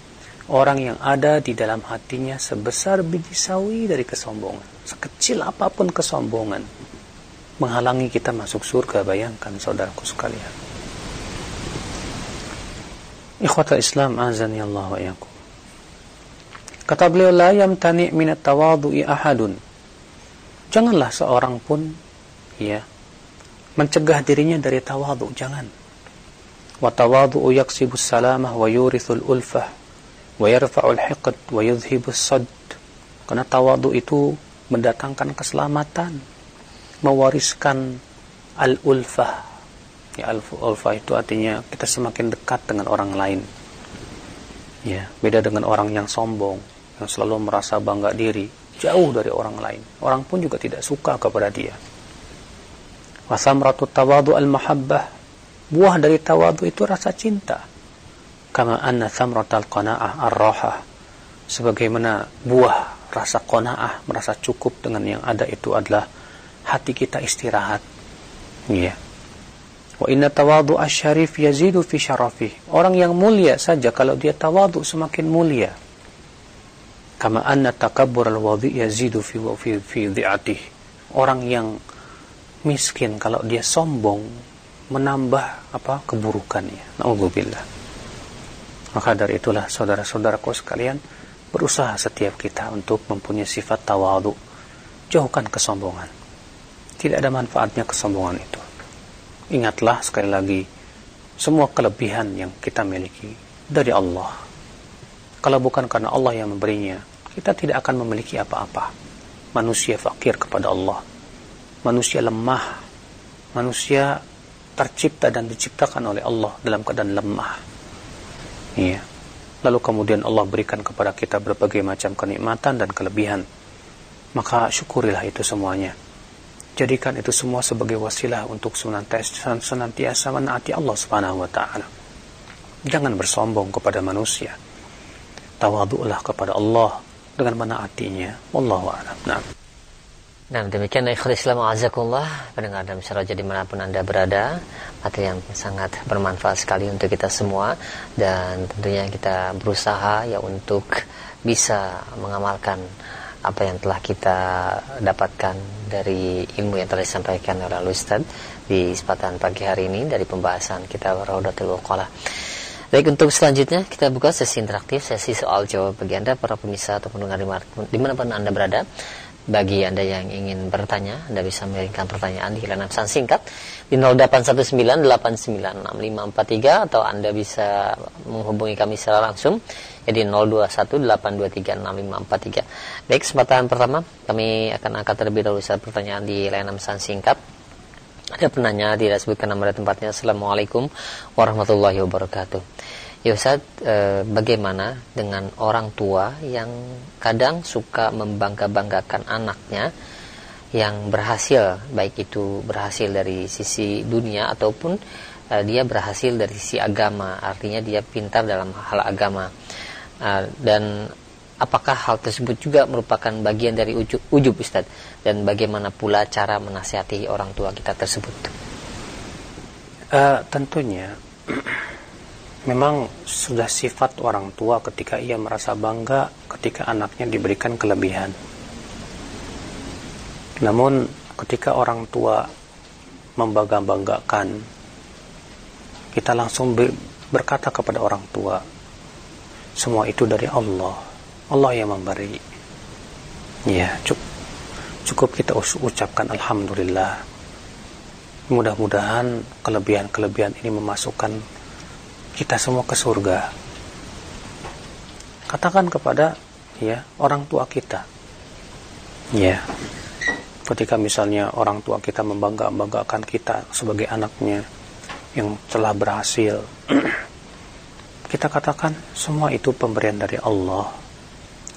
orang yang ada di dalam hatinya sebesar biji sawi dari kesombongan. Sekecil apa pun kesombongan menghalangi kita masuk surga. Bayangkan saudaraku sekalian. Ikhwata Islam azani Allah wa yakum. Kata beliau la yamtani minat tawadu'i ahadun. Janganlah seorang pun ya mencegah dirinya dari tawadu, jangan. Wa tawadu'u yaksibus salamah wa yurithul ulfah wa yarfa'ul hiqd wa yudhibus sad karena tawadu itu mendatangkan keselamatan mewariskan al-ulfah ya al-ulfah itu artinya kita semakin dekat dengan orang lain ya beda dengan orang yang sombong yang selalu merasa bangga diri jauh dari orang lain. Orang pun juga tidak suka kepada dia. Wasamratu tawadu al-mahabbah. Buah dari tawadu itu rasa cinta. Kama anna thamratal qanaah ar-rahah sebagaimana buah rasa qanaah merasa cukup dengan yang ada itu adalah hati kita istirahat. Ya wa inna tawadu asyarif yazidu fi syarafih. Orang yang mulia saja kalau dia tawadu semakin mulia kama anna takabbur al-wadhi yazidu fi fi fi dhi'atih orang yang miskin kalau dia sombong menambah apa keburukannya naudzubillah maka dari itulah saudara-saudaraku sekalian berusaha setiap kita untuk mempunyai sifat tawadu. Jauhkan kesombongan. Tidak ada manfaatnya kesombongan itu. Ingatlah sekali lagi semua kelebihan yang kita miliki dari Allah. Kalau bukan karena Allah yang memberinya, kita tidak akan memiliki apa-apa. Manusia fakir kepada Allah. Manusia lemah. Manusia tercipta dan diciptakan oleh Allah dalam keadaan lemah Iya. Lalu kemudian Allah berikan kepada kita berbagai macam kenikmatan dan kelebihan. Maka syukurilah itu semuanya. Jadikan itu semua sebagai wasilah untuk senantiasa, menaati Allah Subhanahu wa taala. Jangan bersombong kepada manusia. Tawadhu'lah kepada Allah dengan menaatinya. Wallahu a'lam. Nah. Nah demikian ikhlas Islam azakullah pendengar dan di di mana pun anda berada materi yang sangat bermanfaat sekali untuk kita semua dan tentunya kita berusaha ya untuk bisa mengamalkan apa yang telah kita dapatkan dari ilmu yang telah disampaikan oleh Ustaz di kesempatan pagi hari ini dari pembahasan kita Raudatul Uqalah. Baik untuk selanjutnya kita buka sesi interaktif sesi soal jawab bagi anda para pemirsa atau pendengar di mana pun anda berada bagi Anda yang ingin bertanya, Anda bisa mengirimkan pertanyaan di layanan pesan singkat di 0819896543 atau Anda bisa menghubungi kami secara langsung ya di 0218236543. Baik, kesempatan pertama kami akan angkat terlebih dahulu saat pertanyaan di layanan pesan singkat. Ada penanya tidak sebutkan nama dan tempatnya. Assalamualaikum warahmatullahi wabarakatuh. Ya Ustaz, e, bagaimana dengan orang tua yang kadang suka membangga-banggakan anaknya yang berhasil, baik itu berhasil dari sisi dunia ataupun e, dia berhasil dari sisi agama, artinya dia pintar dalam hal agama. E, dan apakah hal tersebut juga merupakan bagian dari ujub, ujub Ustaz? Dan bagaimana pula cara menasihati orang tua kita tersebut? Uh, tentunya memang sudah sifat orang tua ketika ia merasa bangga ketika anaknya diberikan kelebihan. Namun ketika orang tua membangga-banggakan, kita langsung berkata kepada orang tua, semua itu dari Allah. Allah yang memberi. Ya, cukup, kita ucapkan Alhamdulillah. Mudah-mudahan kelebihan-kelebihan ini memasukkan kita semua ke surga. Katakan kepada ya orang tua kita. Ya. Ketika misalnya orang tua kita membangga-banggakan kita sebagai anaknya yang telah berhasil. kita katakan semua itu pemberian dari Allah.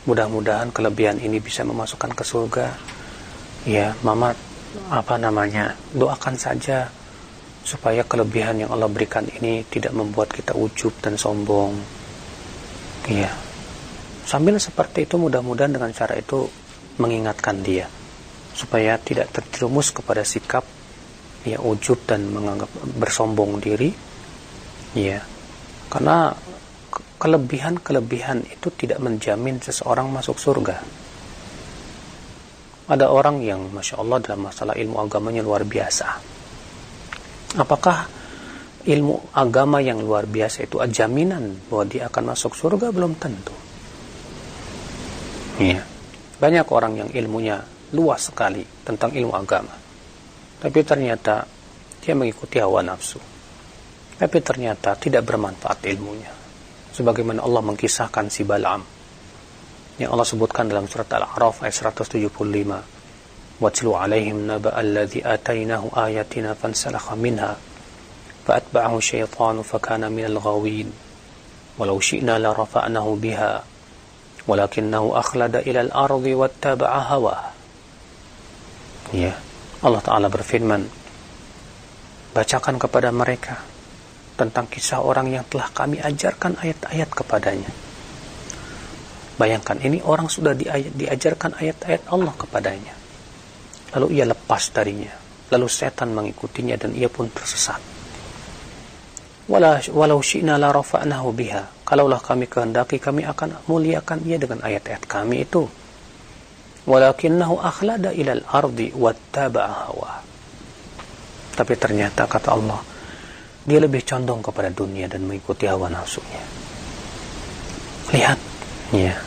Mudah-mudahan kelebihan ini bisa memasukkan ke surga. Ya, mama apa namanya? Doakan saja supaya kelebihan yang Allah berikan ini tidak membuat kita ujub dan sombong. Iya. Sambil seperti itu mudah-mudahan dengan cara itu mengingatkan dia supaya tidak terjerumus kepada sikap ya ujub dan menganggap bersombong diri. Iya. Karena kelebihan-kelebihan itu tidak menjamin seseorang masuk surga. Ada orang yang Masya Allah dalam masalah ilmu agamanya luar biasa Apakah ilmu agama yang luar biasa itu jaminan bahwa dia akan masuk surga? Belum tentu. Ya. Banyak orang yang ilmunya luas sekali tentang ilmu agama. Tapi ternyata dia mengikuti hawa nafsu. Tapi ternyata tidak bermanfaat ilmunya. Sebagaimana Allah mengkisahkan si Bal'am. Yang Allah sebutkan dalam surat Al-A'raf ayat 175 واتلو عليهم نبأ الذي آتيناه آياتنا فانسلخ منها فأتبعه الشيطان فكان من الغاوين ولو شئنا لرفعناه بها ولكنه أخلد إلى الأرض واتبع هواه Ya, Allah Ta'ala berfirman, bacakan kepada mereka tentang kisah orang yang telah kami ajarkan ayat-ayat kepadanya. Bayangkan ini orang sudah diajarkan ayat-ayat Allah kepadanya. Lalu ia lepas darinya. Lalu setan mengikutinya dan ia pun tersesat. Walau syi'na la rafa'nahu biha. Kalaulah kami kehendaki kami akan muliakan ia dengan ayat-ayat kami itu. Walakinnahu akhlada ilal ardi hawa. Tapi ternyata kata Allah, dia lebih condong kepada dunia dan mengikuti hawa nafsunya. Lihat, ya.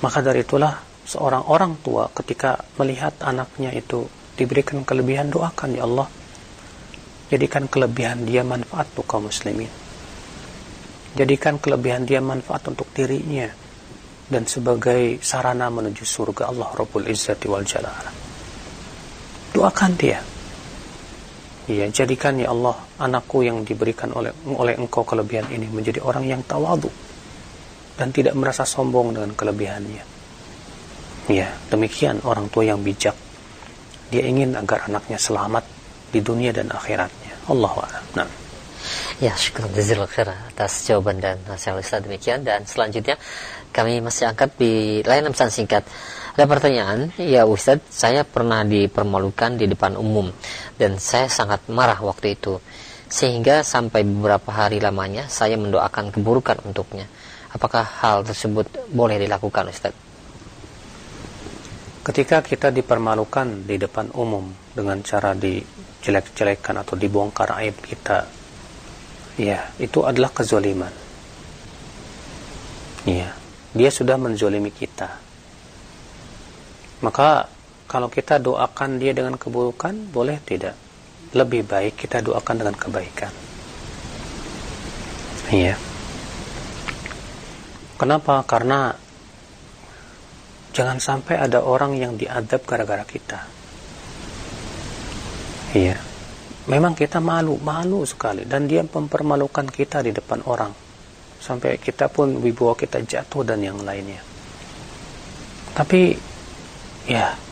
Maka dari itulah seorang orang tua ketika melihat anaknya itu diberikan kelebihan doakan ya Allah. Jadikan kelebihan dia manfaat untuk kaum muslimin. Jadikan kelebihan dia manfaat untuk dirinya dan sebagai sarana menuju surga Allah Rabbul Izzati wal Jalal. Doakan dia Ya, jadikan ya Allah anakku yang diberikan oleh oleh Engkau kelebihan ini menjadi orang yang tawadu dan tidak merasa sombong dengan kelebihannya. Ya, demikian orang tua yang bijak. Dia ingin agar anaknya selamat di dunia dan akhiratnya. Allahu a'lam. Nah. Ya, syukur khair atas jawaban dan nasihat Ustaz demikian dan selanjutnya kami masih angkat di layanan pesan singkat. Ada pertanyaan, ya Ustadz, saya pernah dipermalukan di depan umum dan saya sangat marah waktu itu. Sehingga sampai beberapa hari lamanya saya mendoakan keburukan untuknya. Apakah hal tersebut boleh dilakukan Ustadz? Ketika kita dipermalukan di depan umum dengan cara dijelek-jelekan atau dibongkar aib kita, ya itu adalah kezoliman. Ya, dia sudah menzolimi kita maka kalau kita doakan dia dengan keburukan, boleh tidak? Lebih baik kita doakan dengan kebaikan. Iya. Kenapa? Karena jangan sampai ada orang yang diadab gara-gara kita. Iya. Memang kita malu, malu sekali dan dia mempermalukan kita di depan orang. Sampai kita pun wibawa kita jatuh dan yang lainnya. Tapi ya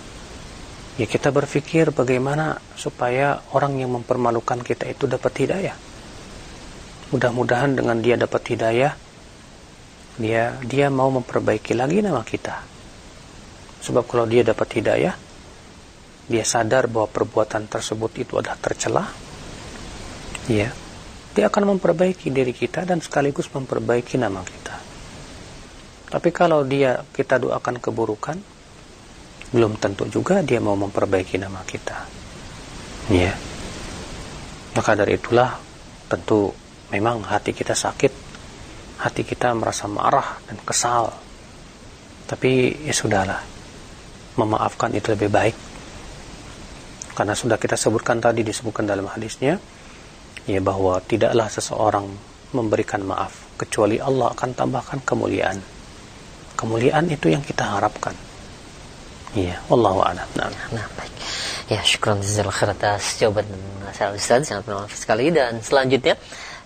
ya kita berpikir bagaimana supaya orang yang mempermalukan kita itu dapat hidayah. Mudah-mudahan dengan dia dapat hidayah dia dia mau memperbaiki lagi nama kita. Sebab kalau dia dapat hidayah dia sadar bahwa perbuatan tersebut itu adalah tercela ya dia akan memperbaiki diri kita dan sekaligus memperbaiki nama kita. Tapi kalau dia kita doakan keburukan belum tentu juga dia mau memperbaiki nama kita. Ya. Maka dari itulah tentu memang hati kita sakit, hati kita merasa marah dan kesal. Tapi ya sudahlah. Memaafkan itu lebih baik. Karena sudah kita sebutkan tadi disebutkan dalam hadisnya ya bahwa tidaklah seseorang memberikan maaf kecuali Allah akan tambahkan kemuliaan. Kemuliaan itu yang kita harapkan Iya, wallahu a'lam. Nah, nah baik. Ya, syukran jazakallahu khair atas jawaban saya Ustaz sangat bermanfaat sekali dan selanjutnya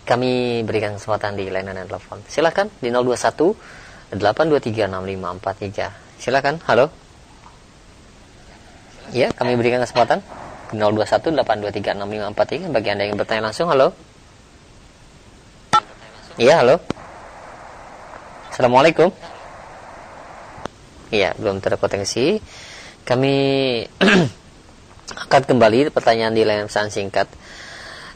kami berikan kesempatan di layanan telepon. Silakan di 021 823 6543. Silakan. Halo. Ya, kami berikan kesempatan 021 823 6543 bagi Anda yang bertanya langsung. Halo. Iya, halo. Assalamualaikum. Iya, belum terpotensi. Kami akan kembali pertanyaan di layanan pesan singkat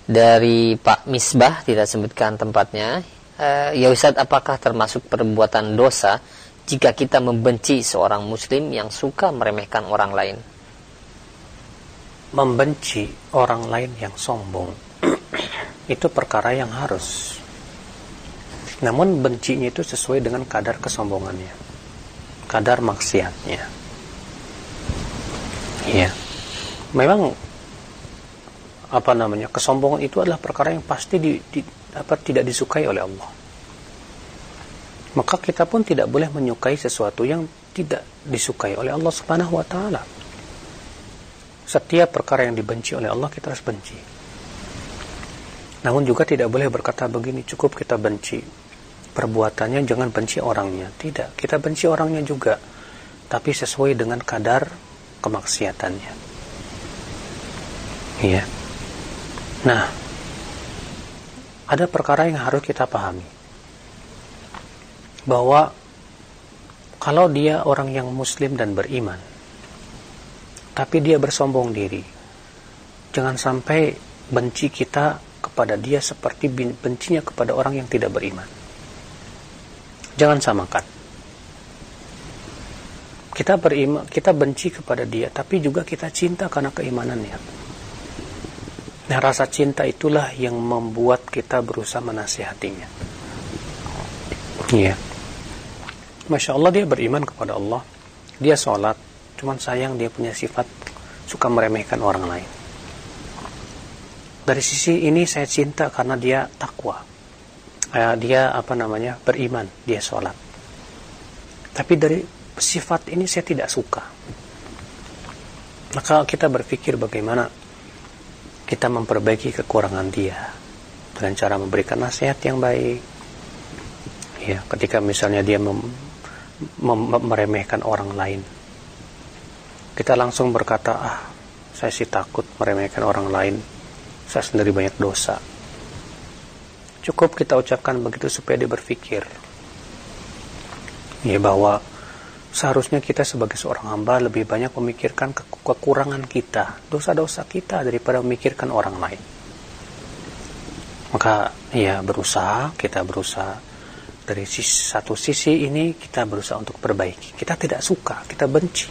dari Pak Misbah tidak sebutkan tempatnya. Uh, ya Ustaz, apakah termasuk perbuatan dosa jika kita membenci seorang muslim yang suka meremehkan orang lain? Membenci orang lain yang sombong itu perkara yang harus. Namun bencinya itu sesuai dengan kadar kesombongannya kadar maksiatnya. Ya. Memang apa namanya? Kesombongan itu adalah perkara yang pasti di, di, apa, tidak disukai oleh Allah. Maka kita pun tidak boleh menyukai sesuatu yang tidak disukai oleh Allah Subhanahu wa taala. Setiap perkara yang dibenci oleh Allah kita harus benci. Namun juga tidak boleh berkata begini, cukup kita benci perbuatannya jangan benci orangnya. Tidak kita benci orangnya juga tapi sesuai dengan kadar kemaksiatannya. Iya. Nah ada perkara yang harus kita pahami. Bahwa kalau dia orang yang muslim dan beriman tapi dia bersombong diri jangan sampai benci kita kepada dia seperti bencinya kepada orang yang tidak beriman jangan samakan kita beriman kita benci kepada dia tapi juga kita cinta karena keimanannya Nah rasa cinta itulah yang membuat kita berusaha menasihatinya. Iya. Masya Allah dia beriman kepada Allah. Dia sholat. Cuman sayang dia punya sifat suka meremehkan orang lain. Dari sisi ini saya cinta karena dia takwa. Eh, dia apa namanya beriman. Dia sholat. Tapi dari sifat ini saya tidak suka. Maka kita berpikir bagaimana kita memperbaiki kekurangan dia dengan cara memberikan nasihat yang baik. Ya, ketika misalnya dia mem, mem, meremehkan orang lain, kita langsung berkata, ah, saya sih takut meremehkan orang lain, saya sendiri banyak dosa. Cukup kita ucapkan begitu supaya dia berpikir, ya bahwa seharusnya kita sebagai seorang hamba lebih banyak memikirkan ke kekurangan kita, dosa-dosa kita daripada memikirkan orang lain. Maka ya berusaha, kita berusaha dari sisi, satu sisi ini kita berusaha untuk perbaiki. Kita tidak suka, kita benci.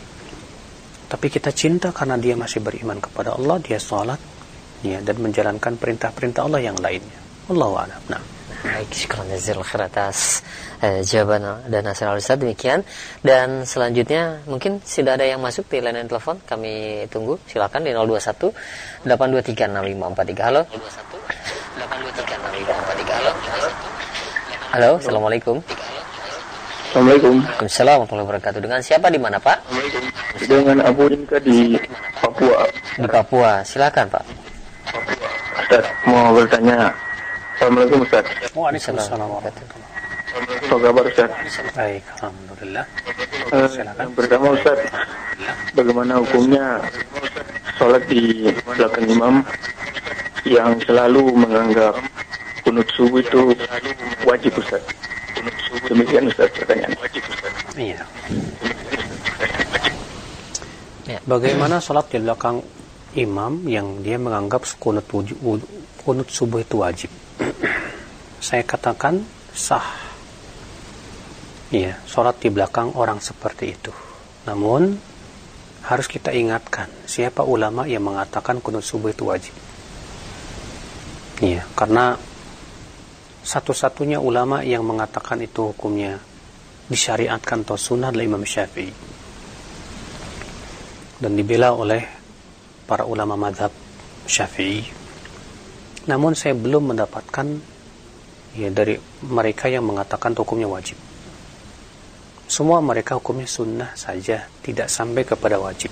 Tapi kita cinta karena dia masih beriman kepada Allah, dia sholat, ya, dan menjalankan perintah-perintah Allah yang lainnya. Allahu a'lam. Nah. Baik, syukur jazil khair atas eh, jawaban dan hasil Ustaz demikian. Dan selanjutnya mungkin sudah ada yang masuk di layanan telepon. Kami tunggu. Silakan di 021 823 6543. Halo. 021 823 6543. Halo. Halo, Assalamualaikum. Assalamualaikum. Waalaikumsalam warahmatullahi wabarakatuh. Dengan siapa di mana, Pak? Dengan Abu Dinka di Papua. Di Papua. Silakan, Pak. Ustaz, mau bertanya Assalamualaikum Ustaz. Waalaikumsalam Apa kabar Ustaz? Baik, Alhamdulillah. Uh, yang pertama Ustaz, bagaimana hukumnya sholat di belakang imam yang selalu menganggap kunut subuh itu wajib Ustaz? Demikian Ustaz pertanyaan. Iya. Ya. Bagaimana sholat di belakang imam yang dia menganggap kunut, kunut subuh itu wajib? saya katakan sah. Iya, sholat di belakang orang seperti itu. Namun, harus kita ingatkan, siapa ulama yang mengatakan kunut subuh itu wajib. Iya, karena satu-satunya ulama yang mengatakan itu hukumnya disyariatkan atau sunnah adalah Imam Syafi'i. Dan dibela oleh para ulama madhab Syafi'i namun saya belum mendapatkan ya dari mereka yang mengatakan hukumnya wajib. Semua mereka hukumnya sunnah saja, tidak sampai kepada wajib.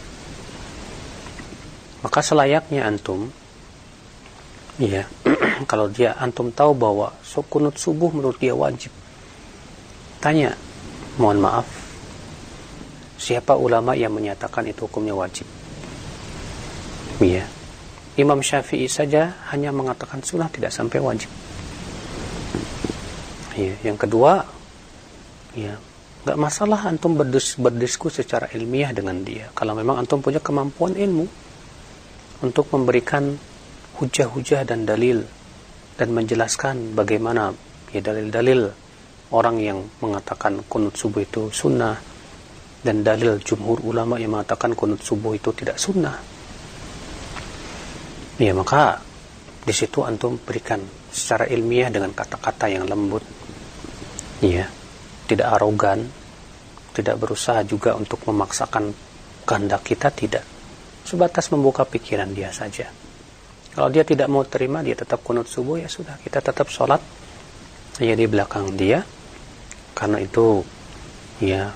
Maka selayaknya antum, ya, kalau dia antum tahu bahwa kunut subuh menurut dia wajib, tanya, mohon maaf, siapa ulama yang menyatakan itu hukumnya wajib? Ya, Imam Syafi'i saja hanya mengatakan sunnah tidak sampai wajib. Ya, yang kedua, ya nggak masalah antum berdis, berdiskusi secara ilmiah dengan dia. Kalau memang antum punya kemampuan ilmu untuk memberikan hujah-hujah dan dalil dan menjelaskan bagaimana ya dalil-dalil orang yang mengatakan kunut subuh itu sunnah dan dalil jumhur ulama yang mengatakan kunut subuh itu tidak sunnah Ya maka di situ antum berikan secara ilmiah dengan kata-kata yang lembut. Ya, tidak arogan, tidak berusaha juga untuk memaksakan kehendak kita tidak. Sebatas membuka pikiran dia saja. Kalau dia tidak mau terima, dia tetap kunut subuh ya sudah, kita tetap sholat ya di belakang dia. Karena itu ya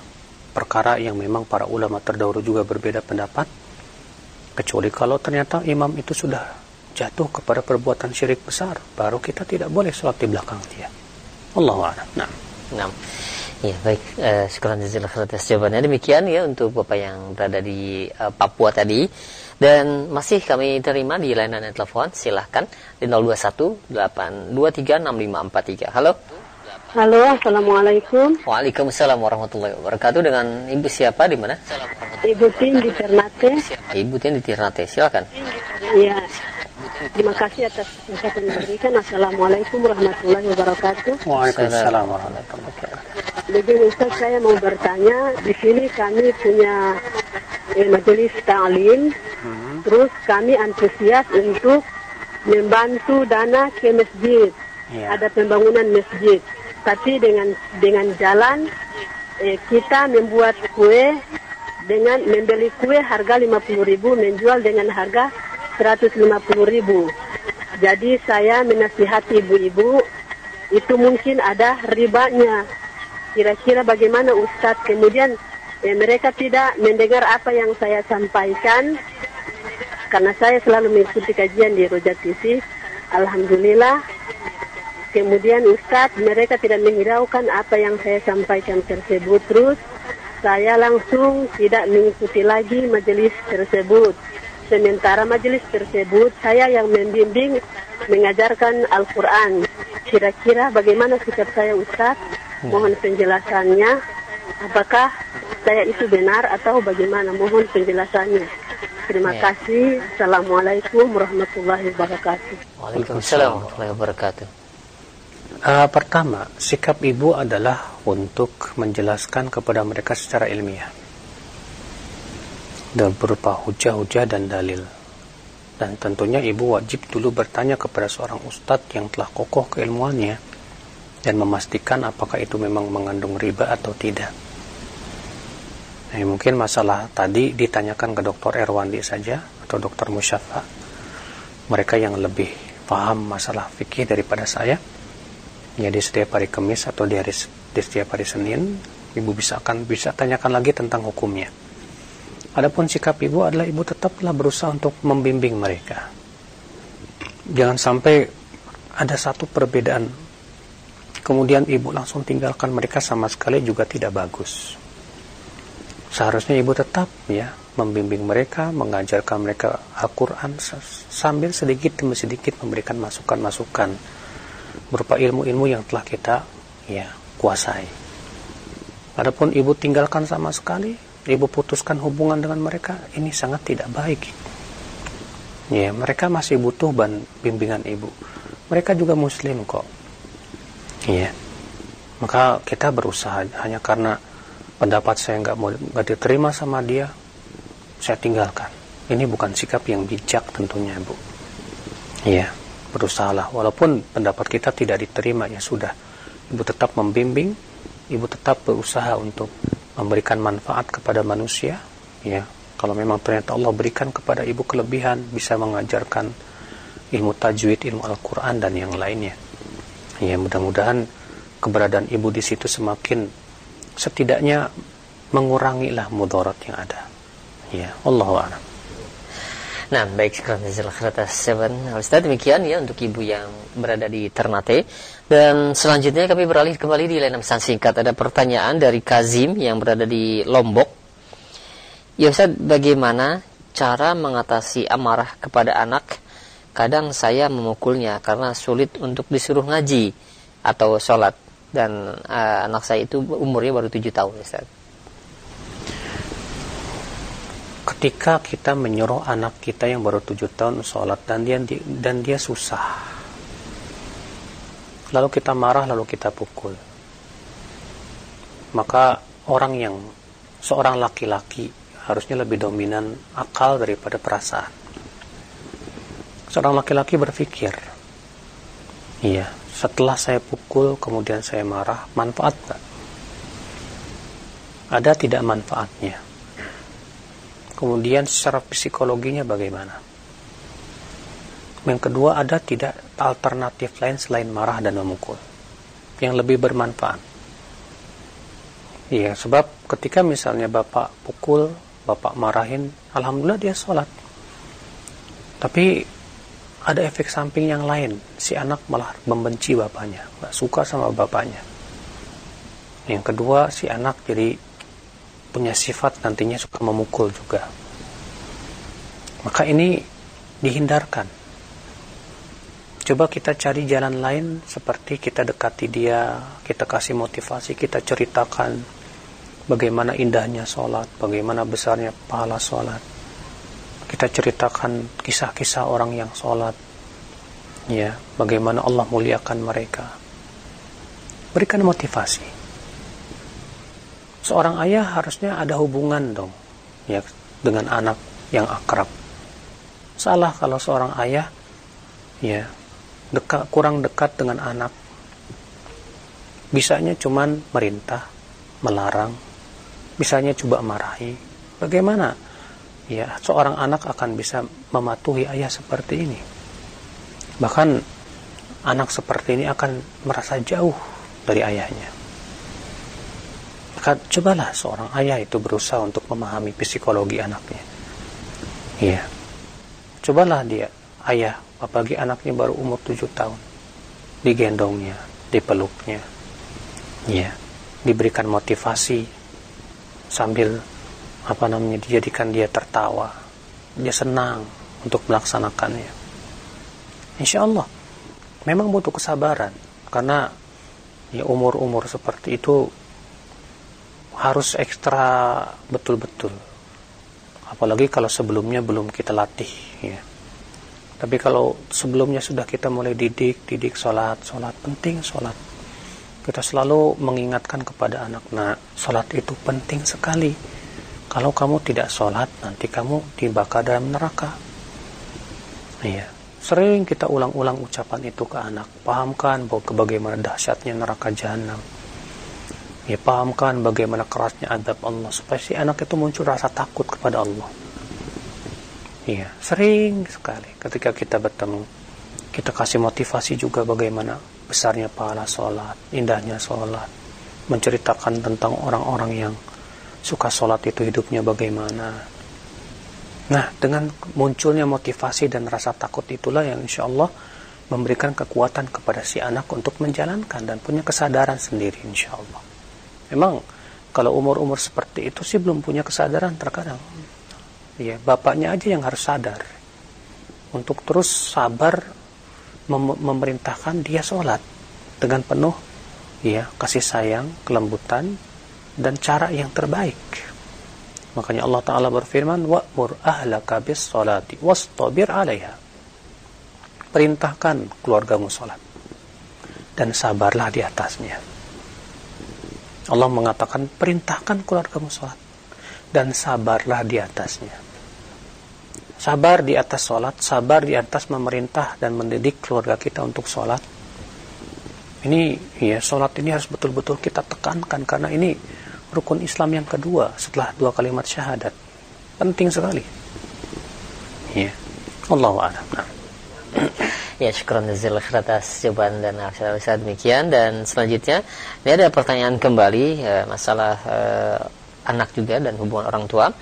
perkara yang memang para ulama terdahulu juga berbeda pendapat kecuali kalau ternyata imam itu sudah jatuh kepada perbuatan syirik besar baru kita tidak boleh sholat di belakang dia Allah nah. nah Ya baik, eh, syukuran jazakallah atas jawabannya. Demikian ya untuk Bapak yang berada di uh, Papua tadi. Dan masih kami terima di layanan telepon, silahkan di 021 823 6543. Halo. Halo, Assalamualaikum. Waalaikumsalam warahmatullahi wabarakatuh. Dengan Ibu siapa di mana? Ibu Tin di Ternate. Ibu Tin di Ternate, silakan. Iya. Terima kasih atas kesempatan yang diberikan. Assalamualaikum warahmatullahi wabarakatuh. Waalaikumsalam warahmatullahi wabarakatuh. Begini Ustaz, saya mau bertanya. Di sini kami punya eh, majelis ta'lim. Terus kami antusias untuk membantu dana ke masjid. Iya. Ada pembangunan masjid. Tapi dengan dengan jalan eh, kita membuat kue dengan membeli kue harga 50.000 menjual dengan harga 150.000. Jadi saya menasihati ibu-ibu itu mungkin ada ribanya. Kira-kira bagaimana Ustadz? Kemudian eh, mereka tidak mendengar apa yang saya sampaikan karena saya selalu mengikuti kajian di Roja TV. Alhamdulillah. Kemudian Ustadz mereka tidak menghiraukan apa yang saya sampaikan tersebut. Terus saya langsung tidak mengikuti lagi majelis tersebut. Sementara majelis tersebut saya yang membimbing mengajarkan Al-Quran. Kira-kira bagaimana sikap saya Ustadz? Mohon penjelasannya. Apakah saya itu benar atau bagaimana? Mohon penjelasannya. Terima Ya. kasih. Assalamualaikum warahmatullahi wabarakatuh. Waalaikumsalam warahmatullahi wabarakatuh. Eh, pertama, sikap ibu adalah untuk menjelaskan kepada mereka secara ilmiah dan berupa hujah-hujah dan dalil. Dan tentunya ibu wajib dulu bertanya kepada seorang ustadz yang telah kokoh keilmuannya dan memastikan apakah itu memang mengandung riba atau tidak. Nah, mungkin masalah tadi ditanyakan ke dokter Erwandi saja atau dokter Musyafa. Mereka yang lebih paham masalah fikih daripada saya ya di setiap hari Kamis atau di hari di setiap hari Senin. Ibu bisa akan bisa tanyakan lagi tentang hukumnya. Adapun sikap ibu adalah ibu tetaplah berusaha untuk membimbing mereka. Jangan sampai ada satu perbedaan. Kemudian ibu langsung tinggalkan mereka sama sekali juga tidak bagus. Seharusnya ibu tetap ya membimbing mereka mengajarkan mereka Al-Quran sambil sedikit demi sedikit memberikan masukan-masukan berupa ilmu-ilmu yang telah kita ya kuasai. Adapun ibu tinggalkan sama sekali, ibu putuskan hubungan dengan mereka, ini sangat tidak baik. Ya, mereka masih butuh bimbingan ibu. Mereka juga muslim kok. Ya. Maka kita berusaha hanya karena pendapat saya nggak mau nggak diterima sama dia, saya tinggalkan. Ini bukan sikap yang bijak tentunya, Bu. Iya, berusahalah. Walaupun pendapat kita tidak diterima, ya sudah. Ibu tetap membimbing, ibu tetap berusaha untuk memberikan manfaat kepada manusia. Ya, kalau memang ternyata Allah berikan kepada ibu kelebihan, bisa mengajarkan ilmu tajwid, ilmu Al-Quran, dan yang lainnya. Ya, mudah-mudahan keberadaan ibu di situ semakin setidaknya mengurangilah mudarat yang ada. Ya, Allahu a'lam. Nah, baik atas Seven Ustaz demikian ya untuk ibu yang berada di Ternate dan selanjutnya kami beralih kembali di layanan pesan singkat ada pertanyaan dari Kazim yang berada di Lombok. Ya Ustaz, bagaimana cara mengatasi amarah kepada anak? Kadang saya memukulnya karena sulit untuk disuruh ngaji atau sholat dan eh, anak saya itu umurnya baru tujuh tahun Ustaz. Ketika kita menyuruh anak kita yang baru tujuh tahun sholat dan dia dan dia susah. Lalu kita marah lalu kita pukul. Maka orang yang seorang laki-laki harusnya lebih dominan akal daripada perasaan. Seorang laki-laki berpikir iya setelah saya pukul kemudian saya marah manfaat nggak? Ada tidak manfaatnya kemudian secara psikologinya bagaimana? Yang kedua ada tidak alternatif lain selain marah dan memukul? Yang lebih bermanfaat? Iya sebab ketika misalnya bapak pukul bapak marahin alhamdulillah dia sholat. Tapi ada efek samping yang lain. Si anak malah membenci bapaknya nggak suka sama bapaknya. Yang kedua, si anak jadi punya sifat nantinya suka memukul juga. Maka ini dihindarkan. Coba kita cari jalan lain seperti kita dekati dia, kita kasih motivasi, kita ceritakan bagaimana indahnya sholat, bagaimana besarnya pahala sholat. Kita ceritakan kisah-kisah orang yang sholat, ya, bagaimana Allah muliakan mereka. Berikan motivasi. Seorang ayah harusnya ada hubungan dong, ya, dengan anak yang akrab. Salah kalau seorang ayah, ya, dekat, kurang dekat dengan anak. Bisanya cuman merintah, melarang, bisanya coba marahi. Bagaimana ya seorang anak akan bisa mematuhi ayah seperti ini? Bahkan anak seperti ini akan merasa jauh dari ayahnya. Maka cobalah seorang ayah itu berusaha untuk memahami psikologi anaknya. Iya. Cobalah dia, ayah, apalagi anaknya baru umur tujuh tahun. Digendongnya, dipeluknya. Iya. Diberikan motivasi sambil apa namanya dijadikan dia tertawa. Dia senang untuk melaksanakannya Insya Allah memang butuh kesabaran karena ya umur-umur seperti itu harus ekstra betul-betul. Apalagi kalau sebelumnya belum kita latih ya. Tapi kalau sebelumnya sudah kita mulai didik didik sholat sholat penting sholat. Kita selalu mengingatkan kepada anak nah sholat itu penting sekali. Kalau kamu tidak sholat nanti kamu dibakar dalam neraka. Iya. Sering kita ulang-ulang ucapan itu ke anak. Pahamkan bahwa bagaimana dahsyatnya neraka jahanam. Ya, pahamkan bagaimana kerasnya adab Allah. Supaya si anak itu muncul rasa takut kepada Allah. Iya, sering sekali ketika kita bertemu. Kita kasih motivasi juga bagaimana besarnya pahala sholat, indahnya sholat. Menceritakan tentang orang-orang yang suka sholat itu hidupnya bagaimana Nah, dengan munculnya motivasi dan rasa takut itulah yang insya Allah memberikan kekuatan kepada si anak untuk menjalankan dan punya kesadaran sendiri insya Allah. Memang kalau umur-umur seperti itu sih belum punya kesadaran terkadang. Ya, bapaknya aja yang harus sadar untuk terus sabar mem memerintahkan dia sholat dengan penuh ya kasih sayang, kelembutan dan cara yang terbaik. Makanya Allah Ta'ala berfirman, Wa'mur ahlaka bis salati wastabir alaiha. Perintahkan keluargamu salat. Dan sabarlah di atasnya. Allah mengatakan, perintahkan keluargamu salat. Dan sabarlah di atasnya. Sabar di atas salat, sabar di atas memerintah dan mendidik keluarga kita untuk salat. Ini, ya, salat ini harus betul-betul kita tekankan karena ini rukun Islam yang kedua setelah dua kalimat syahadat. Penting sekali. Ya. Allahu a'lam. Ya, syukran jazil atas jawaban dan saya demikian. Dan selanjutnya ini ada pertanyaan kembali ya, masalah eh, anak juga dan hubungan orang tua.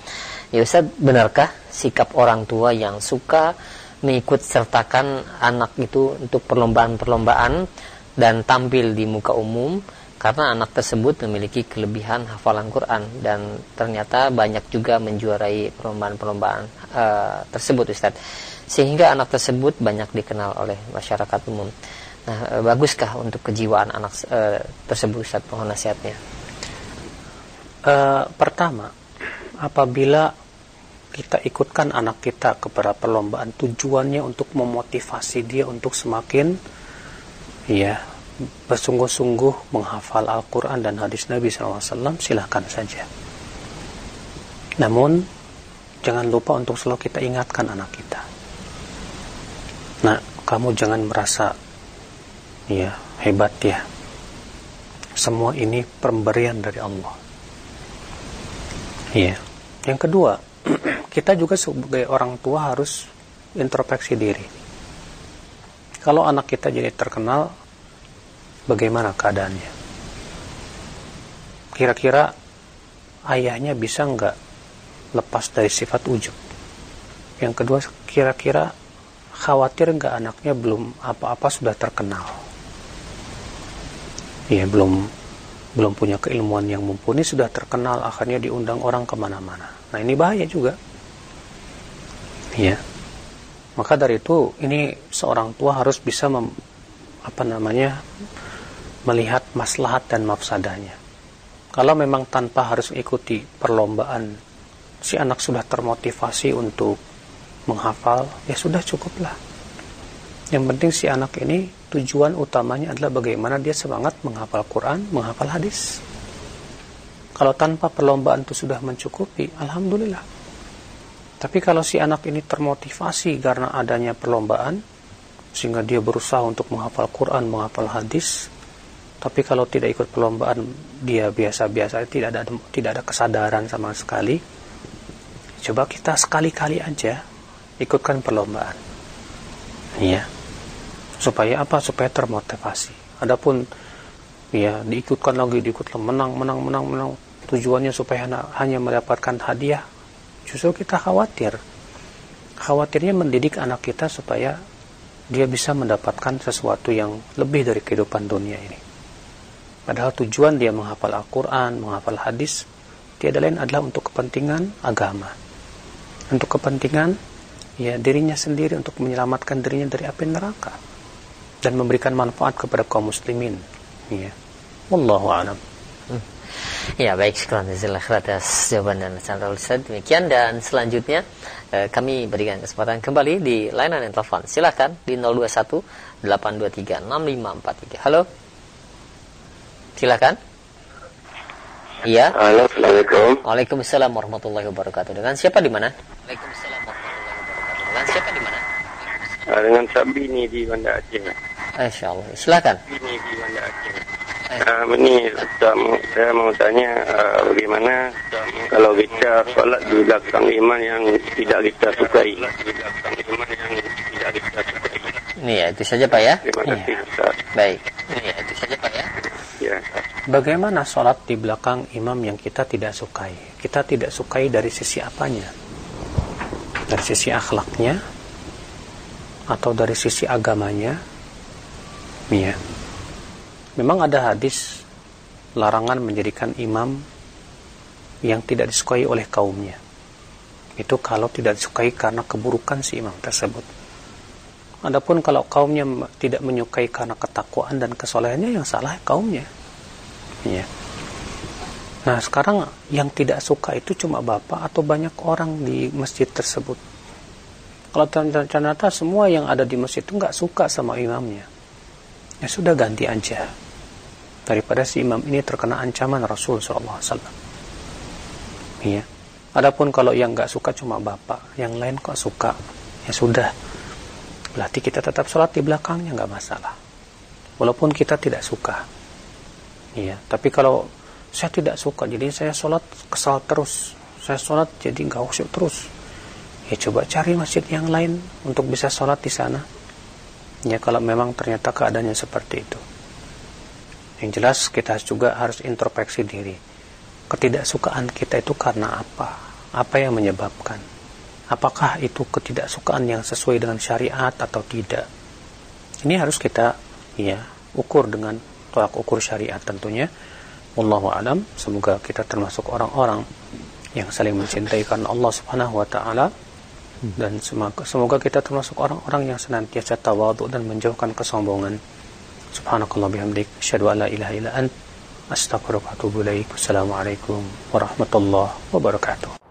Ya Ustaz, benarkah sikap orang tua yang suka mengikut sertakan anak itu untuk perlombaan-perlombaan dan tampil di muka umum? Karena anak tersebut memiliki kelebihan hafalan Quran dan ternyata banyak juga menjuarai perlombaan-perlombaan uh, tersebut Ustaz sehingga anak tersebut banyak dikenal oleh masyarakat umum nah uh, baguskah untuk kejiwaan anak uh, tersebut Ustaz mohon nasihatnya uh, pertama apabila kita ikutkan anak kita kepada perlombaan tujuannya untuk memotivasi dia untuk semakin ya bersungguh-sungguh menghafal Al-Quran dan hadis Nabi SAW, silahkan saja. Namun, jangan lupa untuk selalu kita ingatkan anak kita. Nah, kamu jangan merasa, ya, hebat ya. Semua ini pemberian dari Allah. Ya. Yang kedua, kita juga sebagai orang tua harus introspeksi diri. Kalau anak kita jadi terkenal, bagaimana keadaannya. Kira-kira ayahnya bisa nggak lepas dari sifat ujub. Yang kedua, kira-kira khawatir nggak anaknya belum apa-apa sudah terkenal. Ya belum belum punya keilmuan yang mumpuni sudah terkenal akhirnya diundang orang ke mana-mana. Nah ini bahaya juga. Ya maka dari itu ini seorang tua harus bisa mem, apa namanya melihat maslahat dan mafsadahnya. Kalau memang tanpa harus ikuti perlombaan si anak sudah termotivasi untuk menghafal ya sudah cukuplah yang penting si anak ini tujuan utamanya adalah bagaimana dia semangat menghafal Quran, menghafal hadis. Kalau tanpa perlombaan itu sudah mencukupi, alhamdulillah. Tapi kalau si anak ini termotivasi karena adanya perlombaan, sehingga dia berusaha untuk menghafal Quran, menghafal hadis, tapi kalau tidak ikut perlombaan, dia biasa-biasa, tidak ada tidak ada kesadaran sama sekali. Coba kita sekali-kali aja ikutkan perlombaan. Iya. Supaya apa? Supaya termotivasi. Adapun ya diikutkan lagi diikutkan menang menang menang menang. Tujuannya supaya hanya mendapatkan hadiah. Justru kita khawatir. Khawatirnya mendidik anak kita supaya dia bisa mendapatkan sesuatu yang lebih dari kehidupan dunia ini. Padahal tujuan dia menghafal Al-Quran menghafal hadis tiada lain adalah untuk kepentingan agama. Untuk kepentingan ya dirinya sendiri untuk menyelamatkan dirinya dari api neraka dan memberikan manfaat kepada kaum muslimin. Ya. Wallahu a'lam. Hmm. Ya baik sekarang atas jawaban dan channel Ustaz demikian dan selanjutnya eh, kami berikan kesempatan kembali di layanan telepon silakan di 021 823 6543 halo silakan Iya. Halo, Assalamualaikum. Waalaikumsalam warahmatullahi wabarakatuh. Dengan siapa di mana? Waalaikumsalam siapa di mana? Ah, dengan Sabini di Banda Aceh. Insya Allah. Silakan. Ini gimana Uh, ini saya mau tanya uh, bagaimana kalau kita sholat di belakang iman yang tidak kita sukai. Ini ya itu saja Pak ya. Terima kasih ya. Baik. Ini ya itu saja Pak ya. Ya. Bagaimana sholat di belakang imam yang kita tidak sukai? Kita tidak sukai dari sisi apanya? Dari sisi akhlaknya? Atau dari sisi agamanya? Ya. Memang ada hadis larangan menjadikan imam yang tidak disukai oleh kaumnya. Itu kalau tidak disukai karena keburukan si imam tersebut. Adapun kalau kaumnya tidak menyukai karena ketakwaan dan kesolehannya yang salah kaumnya. Ya. Nah sekarang yang tidak suka itu cuma bapak atau banyak orang di masjid tersebut. Kalau ternyata semua yang ada di masjid itu nggak suka sama imamnya. Ya sudah ganti aja. Daripada si imam ini terkena ancaman Rasul SAW iya. Adapun kalau yang nggak suka cuma bapak yang lain kok suka. Ya sudah. Berarti kita tetap sholat di belakangnya nggak masalah. Walaupun kita tidak suka. Iya. Tapi kalau saya tidak suka. Jadi saya sholat kesal terus. Saya sholat jadi nggak usuk terus. Ya coba cari masjid yang lain untuk bisa sholat di sana. Ya kalau memang ternyata keadaannya seperti itu. Yang jelas kita juga harus introspeksi diri. Ketidaksukaan kita itu karena apa? Apa yang menyebabkan? Apakah itu ketidaksukaan yang sesuai dengan syariat atau tidak? Ini harus kita ya ukur dengan tolak ukur syariat tentunya Wallahu alam. Semoga kita termasuk orang-orang yang saling mencintai karena Allah Subhanahu wa taala. Dan semoga, semoga kita termasuk orang-orang yang senantiasa tawadhu dan menjauhkan kesombongan. Subhanakallah bihamdik. Asyhadu an la ilaha illa ant. Astaghfiruka wa atubu ilaik. Assalamualaikum warahmatullahi wabarakatuh